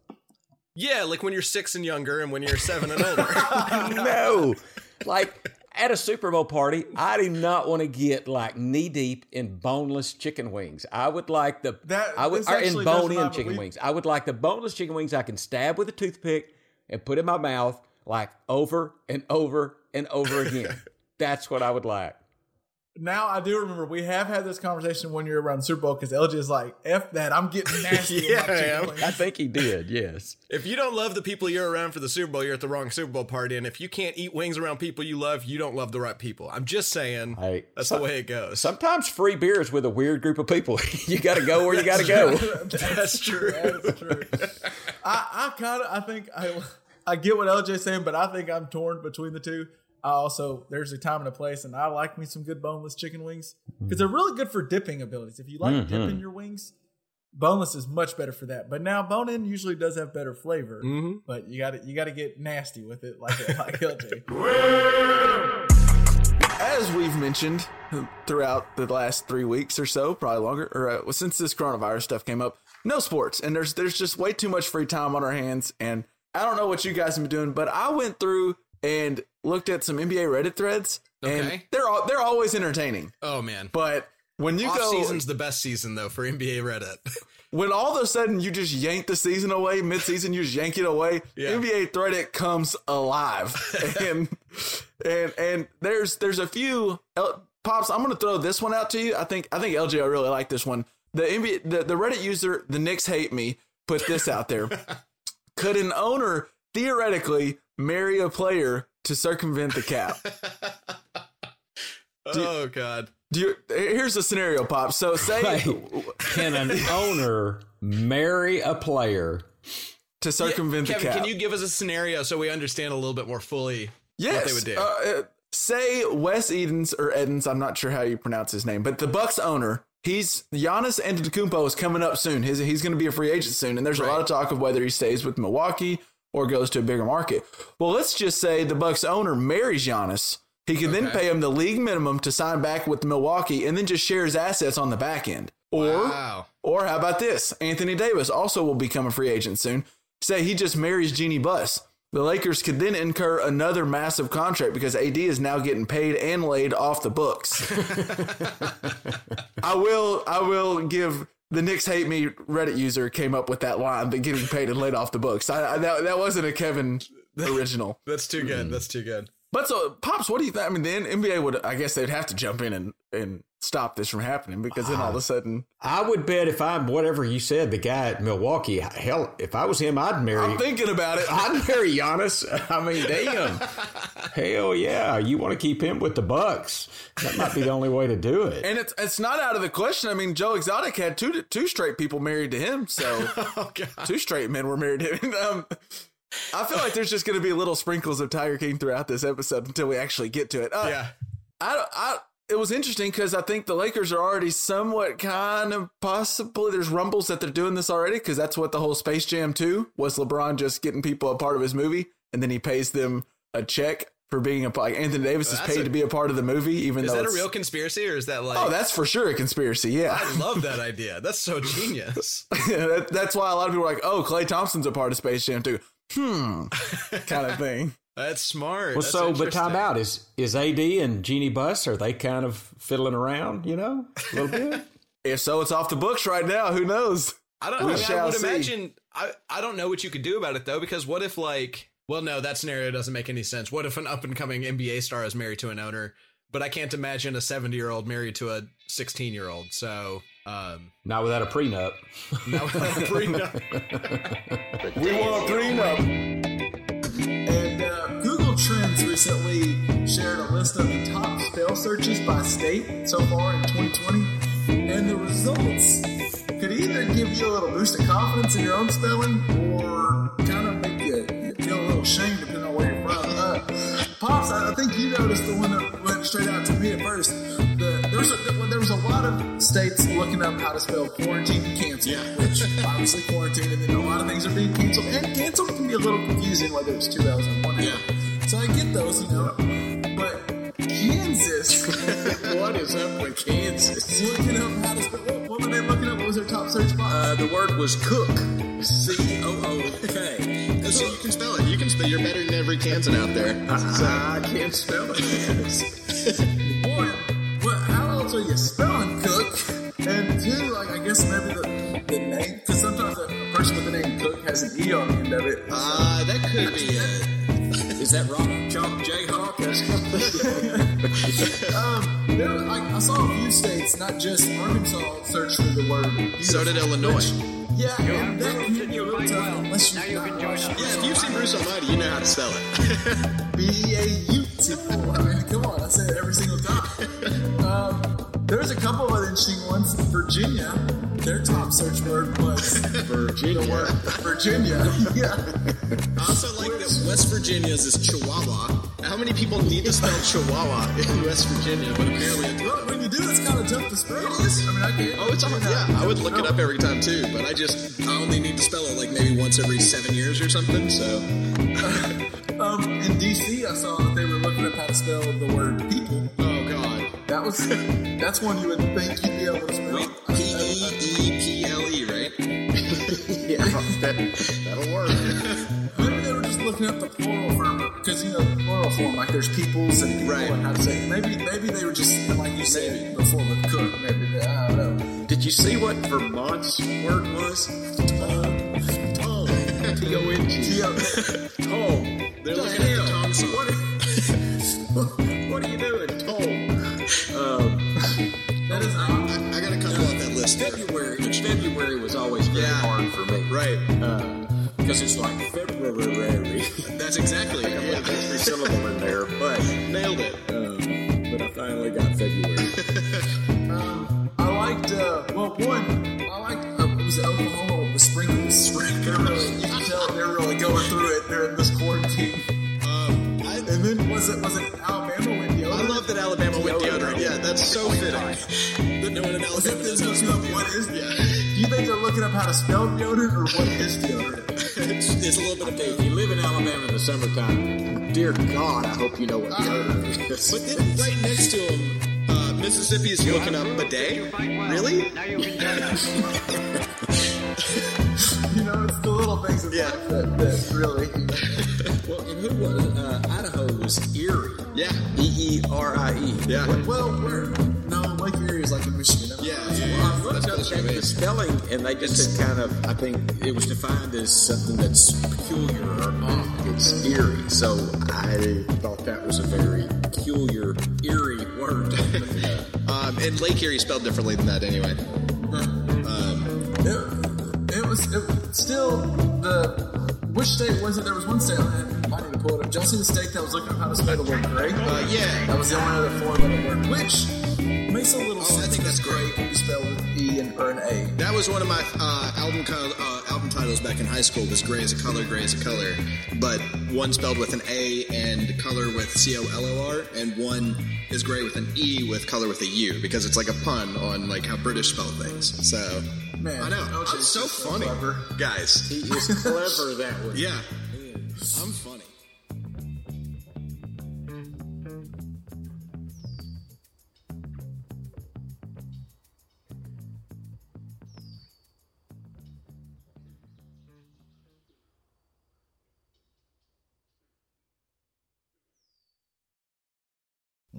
Speaker 5: Yeah, like when you're six and younger, and when you're seven and older. (laughs)
Speaker 4: no, like at a Super Bowl party, I do not want to get like knee deep in boneless chicken wings. I would like the
Speaker 3: That-
Speaker 4: I would or in bone in chicken
Speaker 3: we-
Speaker 4: wings. I would like the boneless chicken wings I can stab with a toothpick and put in my mouth like over and over and over again. (laughs) That's what I would like.
Speaker 3: Now I do remember we have had this conversation one you're around the Super Bowl because LJ is like, "F that, I'm getting (laughs) nasty." with my
Speaker 5: Yeah, I am.
Speaker 4: I think he did. Yes.
Speaker 5: if you don't love the people you're around for the Super Bowl, you're at the wrong Super Bowl party. And if you can't eat wings around people you love, you don't love the right people. I'm just saying.
Speaker 4: Hey,
Speaker 5: that's
Speaker 4: so-
Speaker 5: the way it goes.
Speaker 4: Sometimes free beer is with a weird group of people. (laughs) you got to go where you got to go.
Speaker 5: that's true. (laughs)
Speaker 3: That's true. I, I kind of, I think I, I get what LJ's saying, but I think I'm torn between the two. I also there's a time and a place, and I like me some good boneless chicken wings because they're really good for dipping abilities. If you like dipping your wings, boneless is much better for that. But now bone in usually does have better flavor,
Speaker 5: Mhm.
Speaker 3: but you got to you got to get nasty with it, like (laughs) like LJ. As we've mentioned throughout the last three weeks or so, probably longer, or uh, since this coronavirus stuff came up, no sports, and there's there's just way too much free time on our hands. And I don't know what you guys have been doing, but I went through and looked at some NBA Reddit threads, and
Speaker 5: Okay.
Speaker 3: they're all, they're always entertaining.
Speaker 5: Oh man.
Speaker 3: But when you
Speaker 5: Off
Speaker 3: go,
Speaker 5: season's the best season though for NBA Reddit. (laughs)
Speaker 3: when all of a sudden you just yank the season away mid-season you just yank it away
Speaker 5: Yeah.
Speaker 3: nba threadit comes alive (laughs) and and and there's there's a few L- pops i'm gonna throw this one out to you i think i think lj i really like this one the nba the, the reddit user the Knicks hate me put this out there (laughs) could an owner theoretically marry a player to circumvent the cap (laughs)
Speaker 5: oh god.
Speaker 3: do you here's a scenario pop so say
Speaker 4: Right. Can an (laughs) owner marry a player?
Speaker 3: to circumvent the
Speaker 5: Kevin,
Speaker 3: cap
Speaker 5: can you give us a scenario so we understand a little bit more fully
Speaker 3: Yes.
Speaker 5: what they would do?
Speaker 3: Uh, uh, say Wes Edens or Edens, I'm not sure how you pronounce his name, but the Bucks owner, he's Giannis Antetokounmpo is coming up soon. He's, he's going to be a free agent soon, and there's a lot of talk of whether he stays with Milwaukee or goes to a bigger market. Well, let's just say the Bucks owner marries Giannis. He can then pay him the league minimum to sign back with Milwaukee, and then just share his assets on the back end. Or
Speaker 5: wow.
Speaker 3: or how about this? Anthony Davis also will become a free agent soon. Say he just marries Jeannie Buss. The Lakers could then incur another massive contract because AD is now getting paid and laid off the books. (laughs) I will I will give the Knicks hate me Reddit user came up with that line, the getting paid and laid off the books. I, I that, that wasn't a Kevin (laughs) original.
Speaker 5: That's too good. Mm. That's too good.
Speaker 3: But so, pops, what do you think? I mean, the NBA would, I guess, they'd have to jump in and and stop this from happening because then all of a sudden,
Speaker 9: I would bet if I'm whatever you said, the guy at Milwaukee, hell, if I was him, I'd marry.
Speaker 3: I'm thinking about it.
Speaker 9: I'd marry Giannis. (laughs) I mean, damn. (laughs) Hell yeah. You want to keep him with the Bucks. That might be the only way to do it.
Speaker 3: And it's it's not out of the question. I mean, Joe Exotic had two two straight people married to him, so (laughs)
Speaker 10: Oh god.
Speaker 3: two straight men were married to him. Um, I feel like there's just going to be little sprinkles of Tiger King throughout this episode until we actually get to it. Uh,
Speaker 10: Yeah.
Speaker 3: I, I, it was interesting because I think the Lakers are already somewhat kind of possibly there's rumbles that they're doing this already because that's what the whole Space Jam 2 was LeBron just getting people a part of his movie and then he pays them a check for being a part like Anthony Davis is paid
Speaker 10: a-
Speaker 3: to be a part of the movie even
Speaker 10: Is
Speaker 3: though Is
Speaker 10: that a real conspiracy or is that like
Speaker 3: Oh, that's for sure a conspiracy. Yeah.
Speaker 10: I love that idea. That's so (laughs) genius. (laughs)
Speaker 3: that, that's why a lot of people are like, "Oh, Klay Thompson's a part of Space Jam 2." Hmm. (laughs) kind of thing.
Speaker 10: That's smart.
Speaker 9: Well,
Speaker 10: That's
Speaker 9: so, but time out. Is, is AD and Jeannie Buss are they kind of fiddling around, you know, a little bit? (laughs)
Speaker 3: If so, it's off the books right now. Who knows?
Speaker 10: I don't.
Speaker 3: We
Speaker 10: I, mean, I
Speaker 3: shall
Speaker 10: would
Speaker 3: see.
Speaker 10: imagine. I I don't know what you could do about it though, because what if like, well, no, that scenario doesn't make any sense. What if an up and coming NBA star is married to an owner? But I can't imagine a seventy year old married to a sixteen year old. So, um,
Speaker 9: Not without a prenup.
Speaker 10: now prenup. (laughs)
Speaker 3: We want prenup. And Google Trends recently shared a list of the top spell searches by state so far in 2020. And the results could either give you a little boost of confidence in your own spelling or kind of make you feel a little shame depending on where you're from. Uh, Pops, I I think you noticed the one that went straight out to me at first. The, there, was a, there was a lot of states looking up how to spell quarantine and cancel, which obviously quarantine, and then a lot of things are being canceled. And canceled can be a little confusing whether it's two L's or one L. So I get those, you know. But Kansas, (laughs)
Speaker 4: What is up with Kansas?
Speaker 3: looking up how to spell. What, what were they looking up? What was their top search box?
Speaker 4: Uh, the word was cook. C O O K. (laughs)
Speaker 5: So you can spell it. You can spell. You're better than every Kansan out there.
Speaker 4: I can't spell it. (laughs)
Speaker 3: One, what, how else are you spelling cook? And two, like I guess maybe the, the name, because sometimes a, person with the name Cook has an E on the end of it.
Speaker 4: Uh, that could be it. Is that Rock Chalk Jayhawk? (laughs)
Speaker 3: um, there, I, I saw a few states, not just Arkansas, search for the word.
Speaker 5: So did
Speaker 3: beautiful,
Speaker 5: Illinois.
Speaker 3: which- yeah, and that can be a little tough unless you're not Russian.
Speaker 5: Yeah, if you've seen Bruce Almighty, you know how to spell it.
Speaker 3: B A U T. I mean, come on, I say it every single time. (laughs) Um, there's a couple of other interesting ones. Virginia, their top search word was
Speaker 4: Virginia.
Speaker 3: the word Virginia. yeah.
Speaker 5: I also like that West Virginia's is Chihuahua. How many people need to spell Chihuahua in West Virginia? But apparently, it's,
Speaker 3: Well, when you do, it's kind of tough to spell. I mean, I can't.
Speaker 5: oh, it's on. Yeah, I would look it up every time too. But I just I only need to spell it like maybe once every seven years or something. So (laughs)
Speaker 3: Um, in DC, I saw that they were looking up how to spell the word people.
Speaker 5: god,
Speaker 3: That was that's one you would think you'd be able to spell.
Speaker 5: P E E P L E, right? (laughs)
Speaker 4: Yeah, that, that'll work.
Speaker 3: Maybe they were just looking up the plural form because you know the plural form like there's peoples and people
Speaker 5: Right.
Speaker 3: and how to say. Maybe maybe they were just like you said before with cook. Maybe they, I don't know.
Speaker 4: Did you see what Vermont's word was?
Speaker 3: Oh,
Speaker 4: T O N G.
Speaker 3: yeah.
Speaker 4: Oh, Tom.
Speaker 5: They're looking at the Tom song. (laughs)
Speaker 4: you
Speaker 5: off that
Speaker 4: February. February was always very
Speaker 5: Yeah.
Speaker 4: hard for me.
Speaker 5: Right.
Speaker 4: Because it's like February.
Speaker 5: That's exactly
Speaker 4: Like
Speaker 5: it.
Speaker 4: I put
Speaker 5: Yeah.
Speaker 4: an extra syllable in there, but
Speaker 5: Nailed it.
Speaker 4: um, but I finally got February. (laughs)
Speaker 3: Um, I liked uh, well one. I liked uh, it was Oklahoma with the spring spring. They're really you can tell they're really going through it during this quarantine.
Speaker 5: Um, I,
Speaker 3: And then was it was it Alabama with deodorant?
Speaker 5: I love that Alabama went deodorant. Yeah, that's so fitting. That no one in Alabama does
Speaker 3: looking
Speaker 5: not
Speaker 3: up what is?
Speaker 5: Yeah.
Speaker 3: Do you think they're looking up how to spell deodorant or what is deodorant?
Speaker 5: it's, it's a little bit of both.
Speaker 4: if you live in Alabama in the summertime, dear God, I hope you know what deodorant is.
Speaker 5: But then right next to him, uh, Mississippi is looking up bidet. Really? (laughs)
Speaker 3: You know, it's the little things in
Speaker 5: Yeah.
Speaker 3: life that, that really.
Speaker 4: well, and who was it? Uh, Idaho was Erie.
Speaker 5: Yeah.
Speaker 4: E E R I E.
Speaker 5: Yeah.
Speaker 3: Well, we're no Lake Erie is like in Michigan.
Speaker 5: Yeah.
Speaker 4: Well, I
Speaker 5: That's how the
Speaker 4: checked the the spelling, and they just had kind of, I think it was defined as something that's peculiar or odd. It's eerie. So I thought that was a very peculiar, eerie word. (laughs)
Speaker 5: Um, and Lake Erie spelled differently than that anyway.
Speaker 3: It, it was it, still the which state was it? There was one state. I might need to pull it up. Did y'all see the state that was looking up how to spell the word great?
Speaker 5: Uh, yeah.
Speaker 3: That was the only other four letter word, which makes a little
Speaker 5: Oh, I think that's
Speaker 3: great. You spell with E and or an A.
Speaker 5: That was one of my uh, album uh, album titles back in high school. Was "Gray as a Color, Gray as a Color," but one spelled with an A and color with C O L O R, and one is gray with an E with color with a U because it's like a pun on like how British spell things. So
Speaker 3: Man,
Speaker 5: I know
Speaker 3: OJ
Speaker 5: I'm so
Speaker 3: so
Speaker 5: funny,
Speaker 3: clever.
Speaker 5: guys.
Speaker 4: he is clever that (laughs) way.
Speaker 5: Yeah, I'm funny.